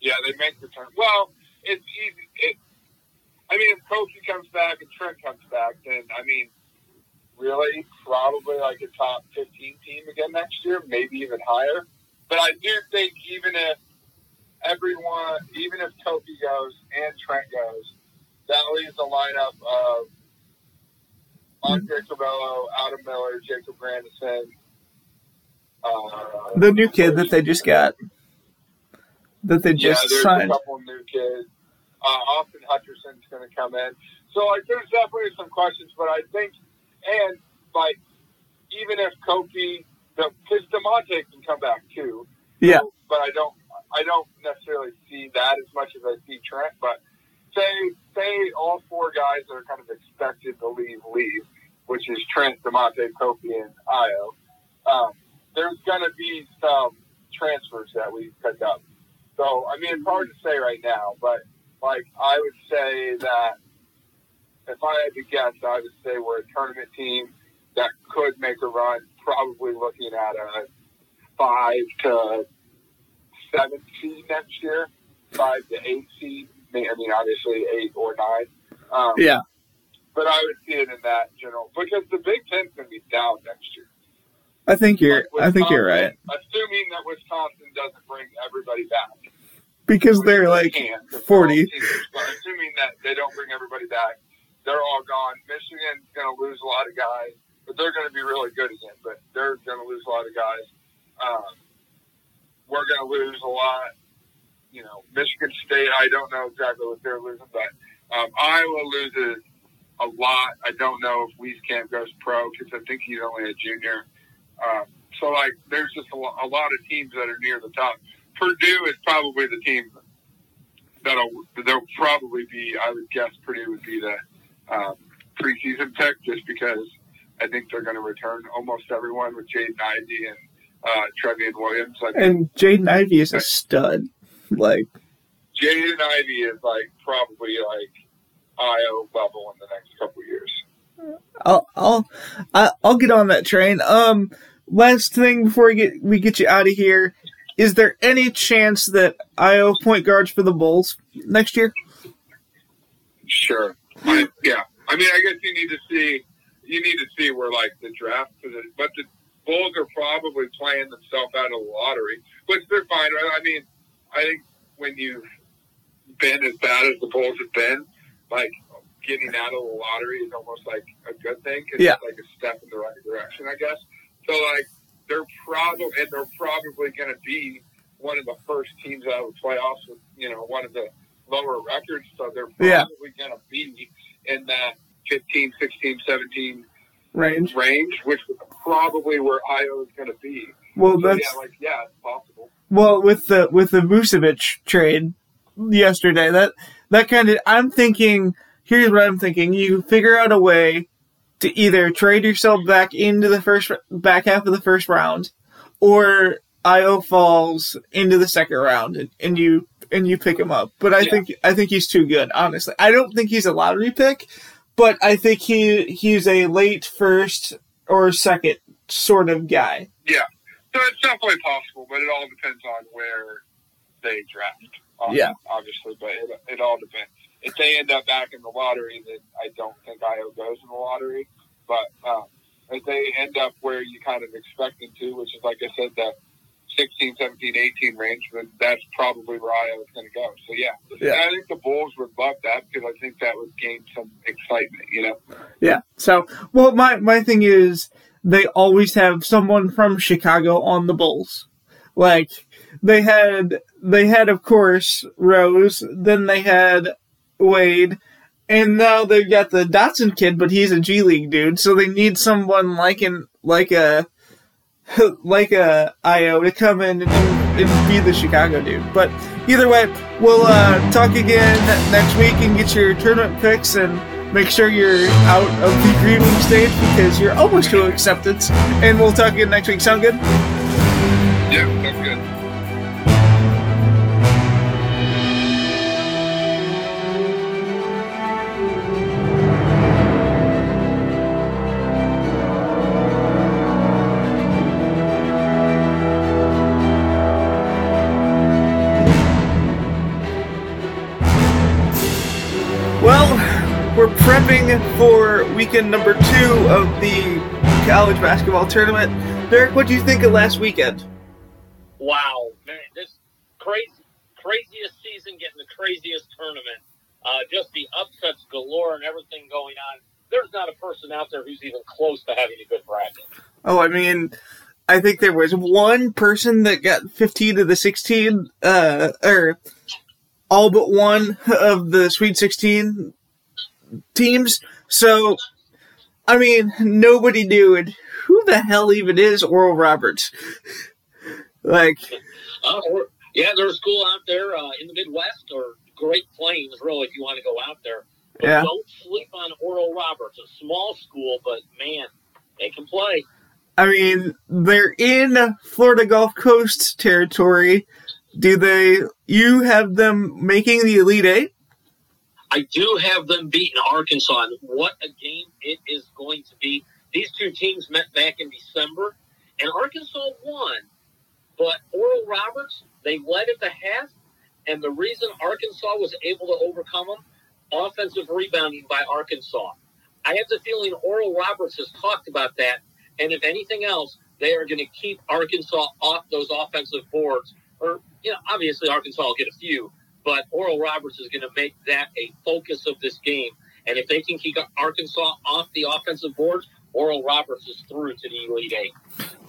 Yeah, they make the turn. Well, it's easy. It. I mean, if Kofi comes back and Trent comes back, then I mean, really, probably like a top fifteen team again next year, maybe even higher. But I do think even if everyone, even if Kofi goes and Trent goes, that leaves a lineup of Andre Curbelo, Adam Miller, Jacob Grandison. Uh, The new kid that they just got, that they just yeah, there's signed. a couple new kids. Uh, Austin Hutcherson's going to come in. So, like, there's definitely some questions, but I think, and, like, even if Kofi, because Da'Monte can come back too. Yeah. So, but I don't, I don't necessarily see that as much as I see Trent. But say, say all four guys that are kind of expected to leave leave, which is Trent, Da'Monte, Kofi, and Ayo. Um, there's going to be some transfers that we pick up. So, I mean, it's hard to say right now, but like I would say that if I had to guess, I would say we're a tournament team that could make a run. Probably looking at a five to seven seed next year, five to eight seed. I mean, obviously eight or nine. Um, Yeah, But I would see it in that general because the Big Ten's going to be down next year. I think you're. Like, I think you're right Assuming that Wisconsin doesn't bring everybody back. because they're They like can't, 'cause they're 40. all seniors. But assuming that they don't bring everybody back, they're all gone. Michigan's going to lose a lot of guys, but they're going to be really good again. But they're going to lose a lot of guys. Um, we're going to lose a lot. You know, Michigan State. I don't know exactly what they're losing, but um, Iowa loses a lot. I don't know if Wieskamp goes pro because I think he's only a junior. Um, so, like, there's just a, a lot of teams that are near the top. Purdue is probably the team that'll there'll probably be. I would guess Purdue would be the um, preseason pick just because I think they're going to return almost everyone with Jaden Ivey and uh, Trevion Williams. I And Jaden Ivey is a stud. Like, Jaden Ivey is like probably like Ayo level in the next couple of years. I'll I'll I- I'll get on that train. Um, last thing before we get we get you out of here, is there any chance that Ayo point guards for the Bulls next year? Sure. I, yeah. I mean, I guess you need to see you need to see where like the draft position, but the Bulls are probably playing themselves out of the lottery, which they're fine. I mean, I think when you've been as bad as the Bulls have been, like getting out of the lottery is almost like a good thing. 'cause Yeah. it's like a step in the right direction, I guess. So like they're probably and they're probably going to be one of the first teams out of the playoffs with you know one of the lower records. So they're probably Yeah. going to be in that 15, 16, 17 range. range, which is probably where Ayo is going to be. Well, So, that's yeah, like yeah, it's possible. well with the with the Vucevic trade yesterday. That that kind of I'm thinking. Here's what I'm thinking: you figure out a way to either trade yourself back into the first back half of the first round, or Ayo falls into the second round and, and you and you pick him up. But I Yeah. think I think he's too good. Honestly, I don't think he's a lottery pick, but I think he he's a late first or second sort of guy. Yeah, so it's definitely possible, but it all depends on where they draft. Um, Yeah. obviously, but it, it all depends. If they end up back in the lottery, then I don't think Ayo goes in the lottery. But um, if they end up where you kind of expect them to, which is like I said, the 16, 17, 18 range, then that's probably where I was going to go. So yeah. Yeah. I think the Bulls would love that because I think that would gain some excitement. You know. Yeah. So, well, my my thing is they always have someone from Chicago on the Bulls. Like they had they had of course Rose, then they had Wade, and now they've got the Dotson kid, but he's a G League dude, so they need someone like an like a [LAUGHS] like a Ayo to come in and, and be the Chicago dude. But either way, we'll uh, talk again next week and get your tournament picks and make sure you're out of the green room stage because you're almost to acceptance. And we'll talk again next week. Sound good? Yeah, that's good. Prepping for weekend number two of the college basketball tournament. Derek, what do you think of last weekend? wow, man, this crazy, craziest season getting the craziest tournament. Uh, just the upsets galore and everything going on. There's not a person out there who's even close to having a good bracket. Oh, I mean, I think there was one person that got 15 of the 16, uh, or all but one of the Sweet 16 teams. So, I mean, nobody knew it. Who the hell even is Oral Roberts? [LAUGHS] Like, Uh, yeah, there's a school out there uh, in the Midwest or Great Plains, really, if you want to go out there. But Yeah. don't sleep on Oral Roberts. A small school, but man, they can play. I mean, they're in Florida Gulf Coast territory. Do they, you have them making the Elite Eight? I do have them beating Arkansas, and what a game it is going to be. These two teams met back in December, and Arkansas won. But Oral Roberts, they led at the half, and the reason Arkansas was able to overcome them, offensive rebounding by Arkansas. I have the feeling Oral Roberts has talked about that, and if anything else, they are going to keep Arkansas off those offensive boards. Or, you know, obviously Arkansas will get a few, but Oral Roberts is going to make that a focus of this game. And if they can keep Arkansas off the offensive board, Oral Roberts is through to the Elite Eight.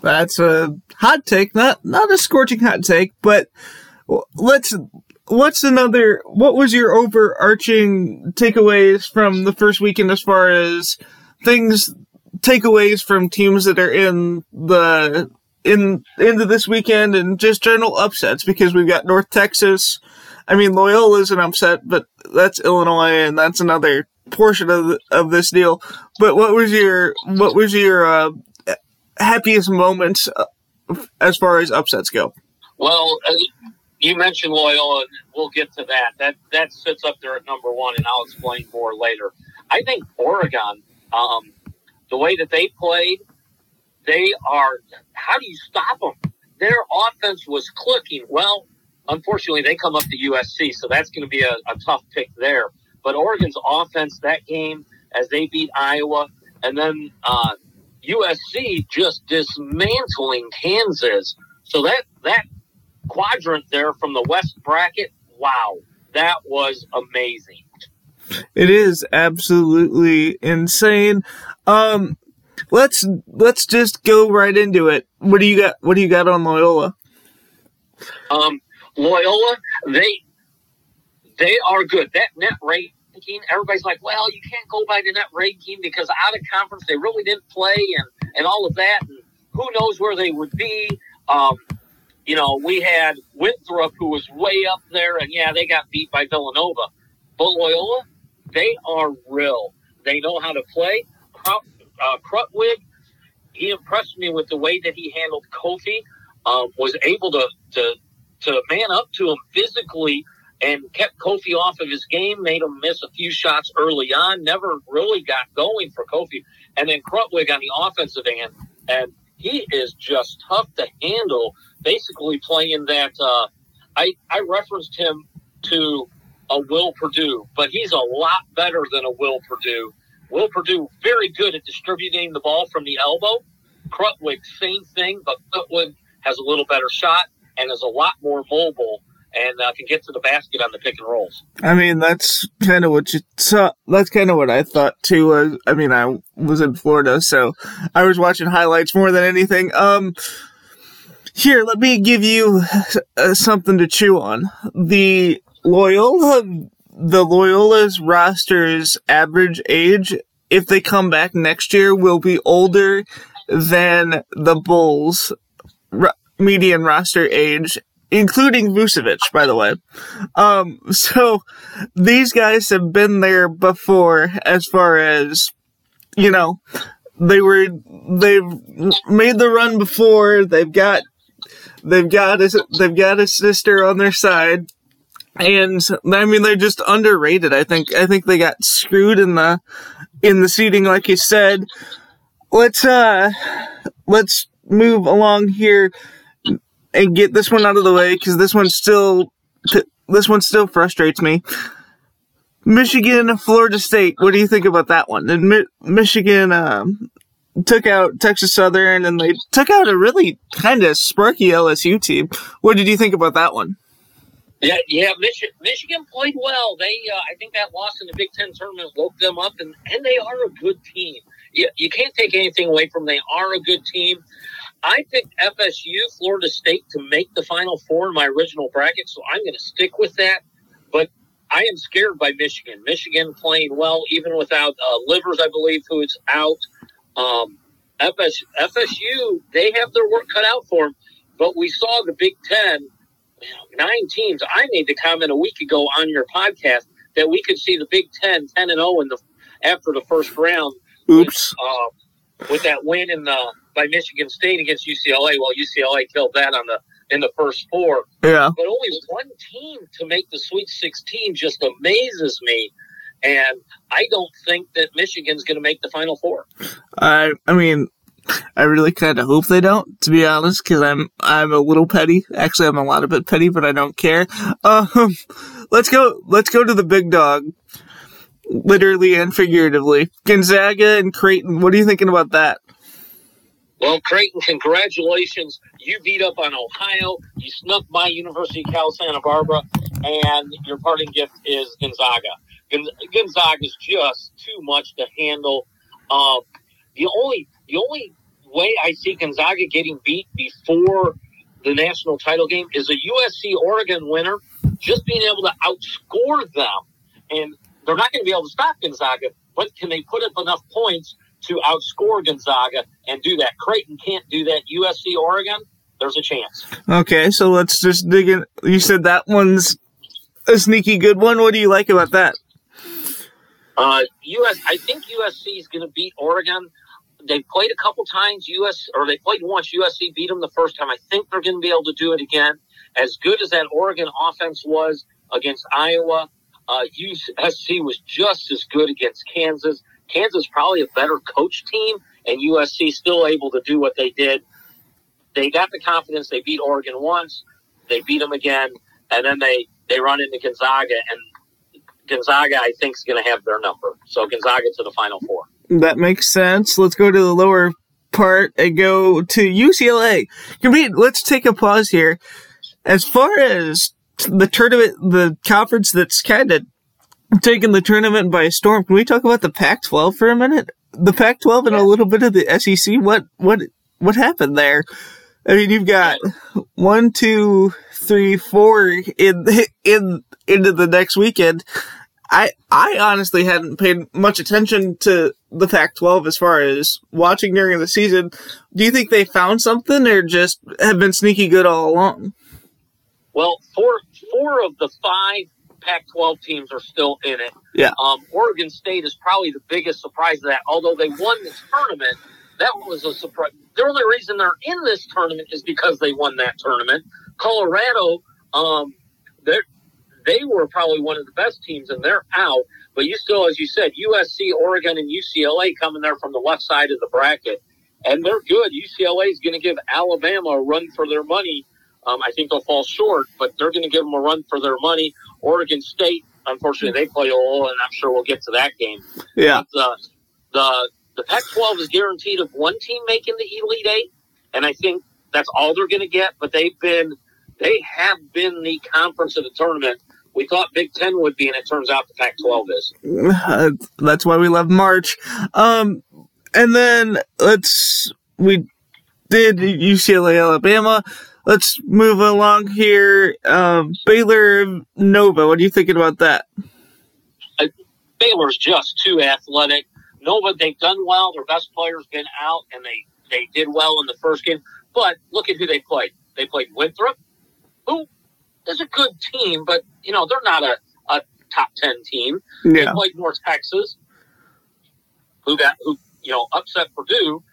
That's a hot take, not not a scorching hot take, but let's. What's another? What was your overarching takeaways from the first weekend as far as things takeaways from teams that are in the in into this weekend and just general upsets because we've got North Texas. I mean, Loyola is an upset, but that's Illinois, and that's another portion of of this deal. But what was your what was your uh, happiest moments uh, as far as upsets go? Well, uh, you mentioned Loyola. and We'll get to that. That that sits up there at number one, and I'll explain more later. I think Oregon, um, the way that they played, they are. How do you stop them? Their offense was clicking. Well, unfortunately, they come up to USC, so that's going to be a, a tough pick there. But Oregon's offense that game, as they beat Iowa, and then uh, USC just dismantling Kansas. So that that quadrant there from the West bracket, wow, that was amazing. It is absolutely insane. Um, let's let's just go right into it. What do you got? What do you got on Loyola? Um, Loyola, they they are good. That net ranking. Everybody's like, well, you can't go by the net ranking because out of conference they really didn't play and, and all of that. And who knows where they would be. Um, you know, we had Winthrop who was way up there, and yeah, they got beat by Villanova. But Loyola, they are real. They know how to play. Uh, Krutwig, he impressed me with the way that he handled Kofi. Um, was able to, to to man up to him physically and kept Kofi off of his game, made him miss a few shots early on, never really got going for Kofi. And then Krutwig on the offensive end, and he is just tough to handle, basically playing that. Uh, I, I referenced him to a Will Purdue, but he's a lot better than a Will Purdue. Will Purdue, very good at distributing the ball from the elbow. Krutwig, same thing, but Krutwig has a little better shot and is a lot more mobile and uh, can get to the basket on the pick and rolls. I mean, that's kind of what you saw. That's kind of what I thought too. Uh, I mean, I was in Florida, so I was watching highlights more than anything. Um, here, let me give you uh, something to chew on. The Loyola, the Loyola's roster's average age, if they come back next year, will be older than the Bulls' median roster age, including Vucevic, by the way. Um, so these guys have been there before as far as, you know, they were, they've made the run before, they've got, they've got a, they've got a sister on their side. And I mean, they're just underrated. I think, I think they got screwed in the, in the seating, like you said. Let's, uh, let's move along here and get this one out of the way because this one still this one still frustrates me. Michigan, and Florida State. What do you think about that one? And Mi- Michigan um, took out Texas Southern, and they took out a really kind of sparky LSU team. What did you think about that one? Yeah, yeah. Michigan, played well. They, uh, I think that loss in the Big Ten tournament woke them up, and and they are a good team. You, you can't take anything away from them. They are a good team. I picked FSU, Florida State to make the Final Four in my original bracket, so I'm going to stick with that. But I am scared by Michigan. Michigan playing well, even without uh, Livers, I believe, who is out. Um, FS, FSU, they have their work cut out for them. But we saw the Big Ten, nine teams. I made the comment a week ago on your podcast that we could see the Big Ten 10 and 0 in the after the first round. Oops. With, uh, with that win in the by Michigan State against UCLA. Well, UCLA killed that on the in the first four. Yeah. But only one team to make the Sweet 16 just amazes me. And I don't think that Michigan's going to make the Final Four. I I mean, I really kind of hope they don't, to be honest, because I'm I'm a little petty. Actually, I'm a lot of bit petty, but I don't care. Um, let's go. Let's go to the big dog, literally and figuratively. Gonzaga and Creighton. What are you thinking about that? Well, Creighton, congratulations. You beat up on Ohio. You snuck by University of Cal Santa Barbara, and your parting gift is Gonzaga. Gonzaga is just too much to handle. Uh, the only the only way I see Gonzaga getting beat before the national title game is a USC Oregon winner just being able to outscore them. And they're not going to be able to stop Gonzaga, but can they put up enough points to outscore Gonzaga and do that. Creighton can't do that. USC, Oregon, there's a chance. Okay, so let's just dig in. You said that one's a sneaky good one. What do you like about that? Uh, US, I think USC is going to beat Oregon. They played a couple times. US or they played once. USC beat them the first time. I think they're going to be able to do it again. As good as that Oregon offense was against Iowa, uh, USC was just as good against Kansas. Kansas probably a better coach team, and USC still able to do what they did. They got the confidence. They beat Oregon once. They beat them again, and then they they run into Gonzaga, and Gonzaga I think is going to have their number. So Gonzaga to the Final Four. That makes sense. Let's go to the lower part and go to UCLA. Let's take a pause here. As far as the tournament, the conference that's kind of taking the tournament by storm. Can we talk about the Pac-12 for a minute? The Pac-12 and a little bit of the SEC. What what what happened there? I mean, you've got one, two, three, four in [LAUGHS] in into the next weekend. I I honestly hadn't paid much attention to the Pac-12 as far as watching during the season. Do you think they found something, or just have been sneaky good all along? Well, four four of the five Pac-12 teams are still in it. Yeah. Um, Oregon State is probably the biggest surprise of that. Although they won this tournament, that was a surprise. The only reason they're in this tournament is because they won that tournament. Colorado, um, they they were probably one of the best teams, and they're out. But you still, as you said, USC, Oregon, and UCLA coming there from the left side of the bracket, and they're good. UCLA is going to give Alabama a run for their money. Um, I think they'll fall short, but they're going to give them a run for their money. Oregon State, unfortunately, they play Loyola, and I'm sure we'll get to that game. Yeah. But the the the Pac-12 is guaranteed of one team making the Elite Eight, and I think that's all they're going to get. But they've been they have been the conference of the tournament. We thought Big Ten would be, and it turns out the Pac-12 is. Uh, [LAUGHS] that's why we love March. Um, and then let's we did UCLA Alabama. Let's move along here. Um, Baylor Nova. What are you thinking about that? Baylor's just too athletic. Nova, they've done well. Their best player's been out, and they they did well in the first game. But look at who they played. They played Winthrop, who is a good team, but you know they're not a, a top ten team. They played North Texas, who got who you know upset Purdue,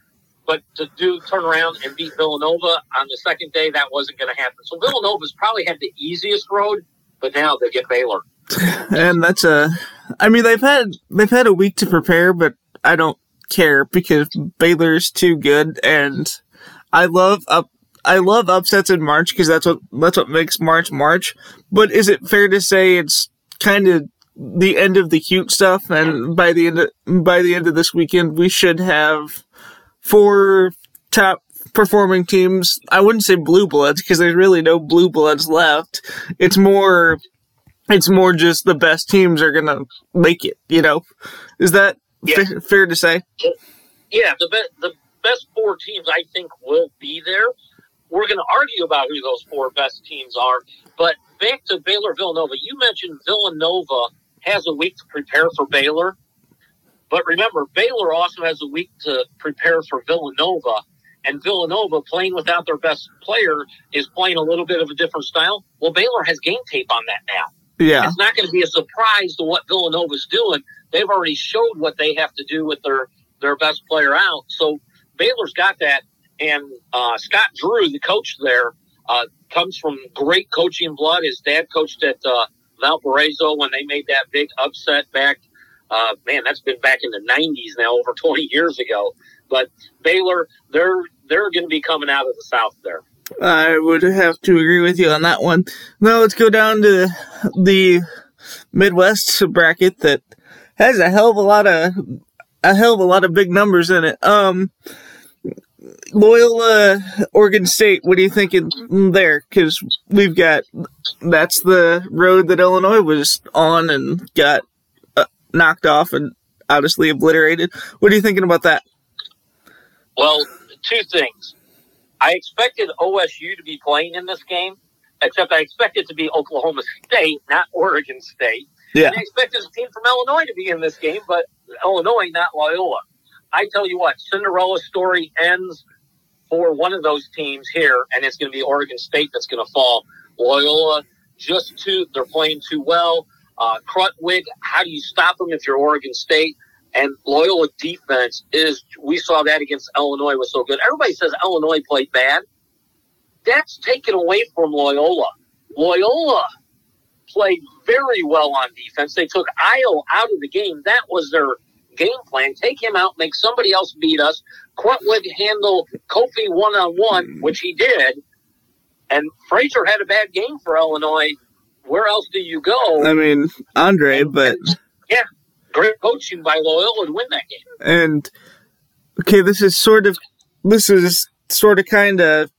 but to do turn around and beat Villanova on the second day, that wasn't going to happen. So Villanova's probably had the easiest road, but now they get Baylor. [LAUGHS] and that's a. I mean, they've had they've had a week to prepare, but I don't care because Baylor's too good, and I love up. I love upsets in March because that's what that's what makes March March. But is it fair to say it's kind of the end of the cute stuff, and by the end of, by the end of this weekend, we should have four top performing teams. I wouldn't say blue bloods because there's really no blue bloods left. It's more it's more just the best teams are gonna make it. You know, is that Yeah. fa- fair to say? Yeah, the be- the best four teams I think will be there. We're going to argue about who those four best teams are, but back to Baylor Villanova. You mentioned Villanova has a week to prepare for Baylor, but remember Baylor also has a week to prepare for Villanova. And Villanova playing without their best player is playing a little bit of a different style. Well, Baylor has game tape on that now. Yeah, It's not going to be a surprise to what Villanova's doing. They've already showed what they have to do with their their best player out. So Baylor's got that. And uh, Scott Drew, the coach there, uh, comes from great coaching blood. His dad coached at uh, Valparaiso when they made that big upset back. Uh, man, that's been back in the '90s now, over 20 years ago. But Baylor, they're they're going to be coming out of the South there. I would have to agree with you on that one. Now let's go down to the Midwest bracket that has a hell of a lot of a hell of a lot of big numbers in it. Um, Loyola, Oregon State. What are you thinking there? Because we've got that's the road that Illinois was on and got knocked off and obviously obliterated. What are you thinking about that? Well, two things. I expected OSU to be playing in this game, except I expected to be Oklahoma State, not Oregon State. Yeah. And I expected a team from Illinois to be in this game, but Illinois, not Loyola. I tell you what, Cinderella story ends for one of those teams here, and it's going to be Oregon State that's going to fall. Loyola, just too, they're playing too well. Uh, Krutwig, how do you stop them if you're Oregon State? And Loyola defense is, we saw that against Illinois was so good. Everybody says Illinois played bad. That's taken away from Loyola. Loyola played very well on defense. They took Ayo out of the game. That was their game plan. Take him out, make somebody else beat us. Krutwig handle Kofi one on one, which he did. And Frazier had a bad game for Illinois. Where else do you go? I mean, Andre, but Yeah. Great coaching by Loyola to win that game. and okay, this is sort of this is sort of kind of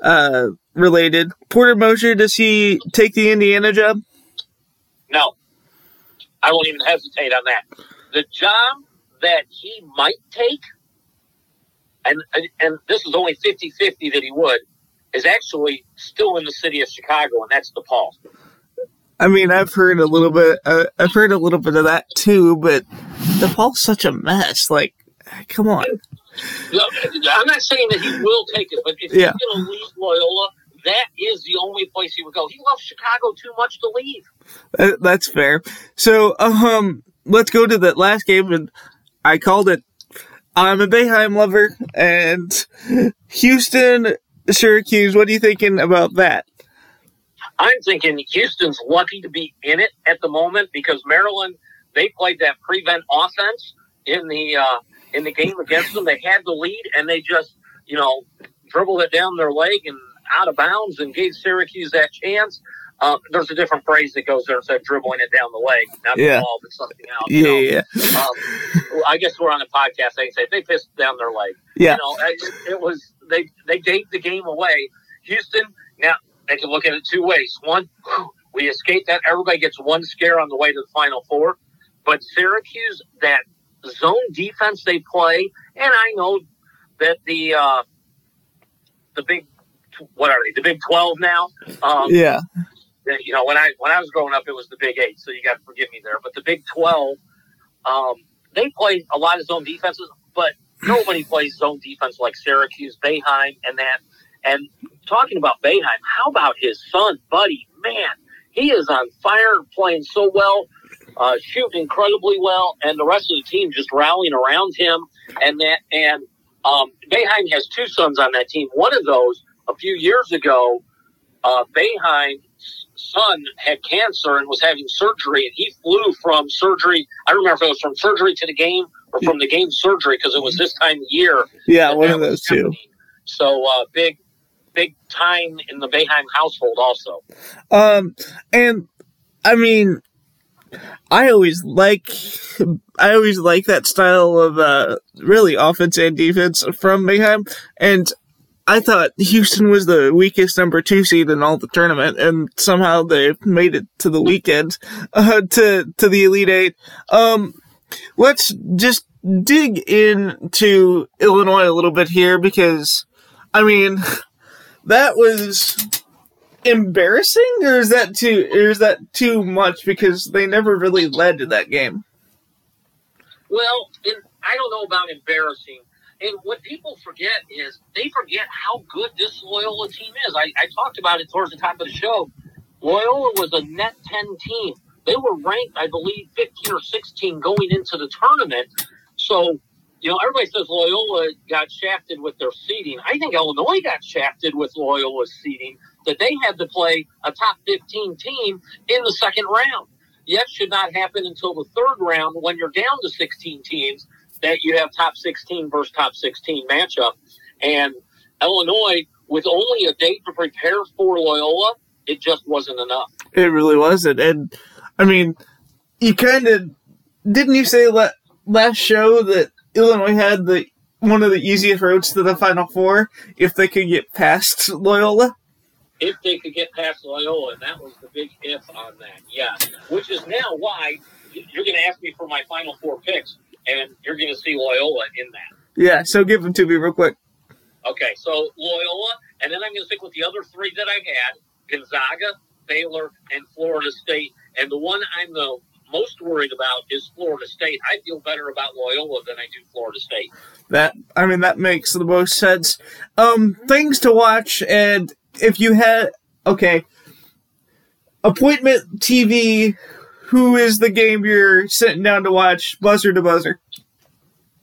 uh related. Porter Moser, does he take the Indiana job? No, I won't even hesitate on that. The job that he might take, and and, and this is only 50 50 that he would, is actually still in the city of Chicago, and that's DePaul. I mean, I've heard a little bit. Uh, I've heard a little bit of that too, but the DePaul's such a mess. Like, come on. I'm not saying that he will take it, but if Yeah. he's going to leave Loyola, that is the only place he would go. He loves Chicago too much to leave. That's fair. So, um, let's go to that last game, and I called it. I'm a Boeheim lover, and Houston, Syracuse. What are you thinking about that? I'm thinking Houston's lucky to be in it at the moment because Maryland they played that prevent offense in the uh, in the game against them. They had the lead and they just you know dribbled it down their leg and out of bounds and gave Syracuse that chance. Uh, there's a different phrase that goes there instead of dribbling it down the leg, not Yeah. the ball, but something else. you Yeah, know? yeah, Um, I guess we're on a podcast. They say they pissed down their leg. yeah. You know, it, it was they they gave the game away. Houston now they can look at it two ways. One, we escape that. Everybody gets one scare on the way to the Final Four. But Syracuse, that zone defense they play, and I know that the uh, the big what are they? The Big Twelve now. Um, yeah. you know, when I when I was growing up, it was the Big Eight, so you got to forgive me there. But the Big Twelve, um, they play a lot of zone defenses, but nobody plays zone defense like Syracuse, Boeheim, and that. And talking about Boeheim, how about his son, Buddy? Man, he is on fire, playing so well, uh, shooting incredibly well, and the rest of the team just rallying around him. And that, and um, Boeheim has two sons on that team. One of those, a few years ago, uh, Boeheim's son had cancer and was having surgery, and he flew from surgery. I don't remember if it was from surgery to the game or from the game surgery because it was this time of year. Yeah, one of those two. So uh, big, big time in the Boeheim household also. Um, and I mean, I always like, I always like that style of uh, really offense and defense from Mayhem, and I thought Houston was the weakest number two seed in all the tournament, and somehow they made it to the weekend, [LAUGHS] uh, to to the Elite Eight. Um, let's just dig into Illinois a little bit here because, I mean, [LAUGHS] that was embarrassing, or is that too, or is that too much because they never really led to that game? Well, and I don't know about embarrassing. And what people forget is they forget how good this Loyola team is. I, I talked about it towards the top of the show. Loyola was a net 10 team. They were ranked, I believe, 15 or 16 going into the tournament. So, you know, everybody says Loyola got shafted with their seeding. I think Illinois got shafted with Loyola's seeding, that they had to play a top 15 team in the second round. Yet should not happen until the third round when you're down to 16 teams that you have top 16 versus top 16 matchup. And Illinois, with only a date to prepare for Loyola, it just wasn't enough. It really wasn't, and I mean, you kind of didn't you say la- last show that Illinois had the one of the easiest roads to the Final Four if they could get past Loyola? If they could get past Loyola, and that was the big if on that, yeah. Which is now why you're going to ask me for my final four picks, and you're going to see Loyola in that. Yeah, so give them to me real quick. Okay, so Loyola, and then I'm going to stick with the other three that I had Gonzaga, Baylor, and Florida State. And the one I'm the most worried about is Florida State. I feel better about Loyola than I do Florida State. That I mean that makes the most sense. Um, things to watch, and if you had okay, appointment TV. Who is the game you're sitting down to watch? Buzzer to buzzer.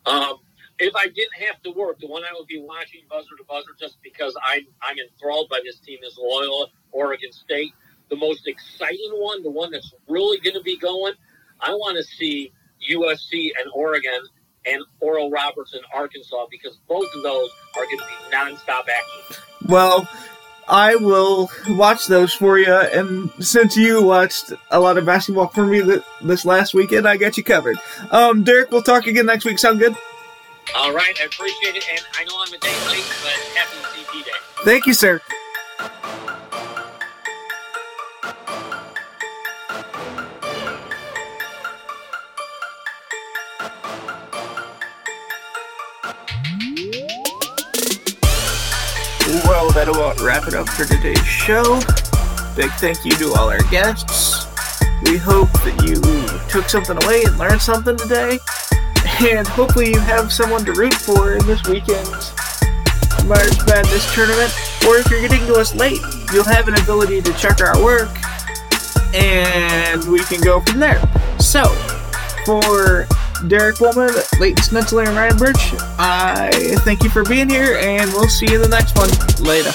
Um, if I didn't have to work, the one I would be watching buzzer to buzzer just because I'm I'm enthralled by this team is Loyola, Oregon State. The most exciting one, the one that's really going to be going, I want to see USC and Oregon and Oral Roberts and Arkansas because both of those are going to be nonstop action. Well, I will watch those for you, and since you watched a lot of basketball for me this last weekend, I got you covered. Um, Derek, we'll talk again next week. Sound good? All right, I appreciate it, and I know I'm a day late, but happy CP day. Thank you, sir. That'll wrap it up for today's show. Big thank you to all our guests. We hope that you took something away and learned something today. And hopefully you have someone to root for in this weekend's March Madness tournament. Or if you're getting to us late, you'll have an ability to check our work and we can go from there. So, for Derek Woolman, Leighton Snetzler, and Ryan Birch, I thank you for being here, and we'll see you in the next one. Later.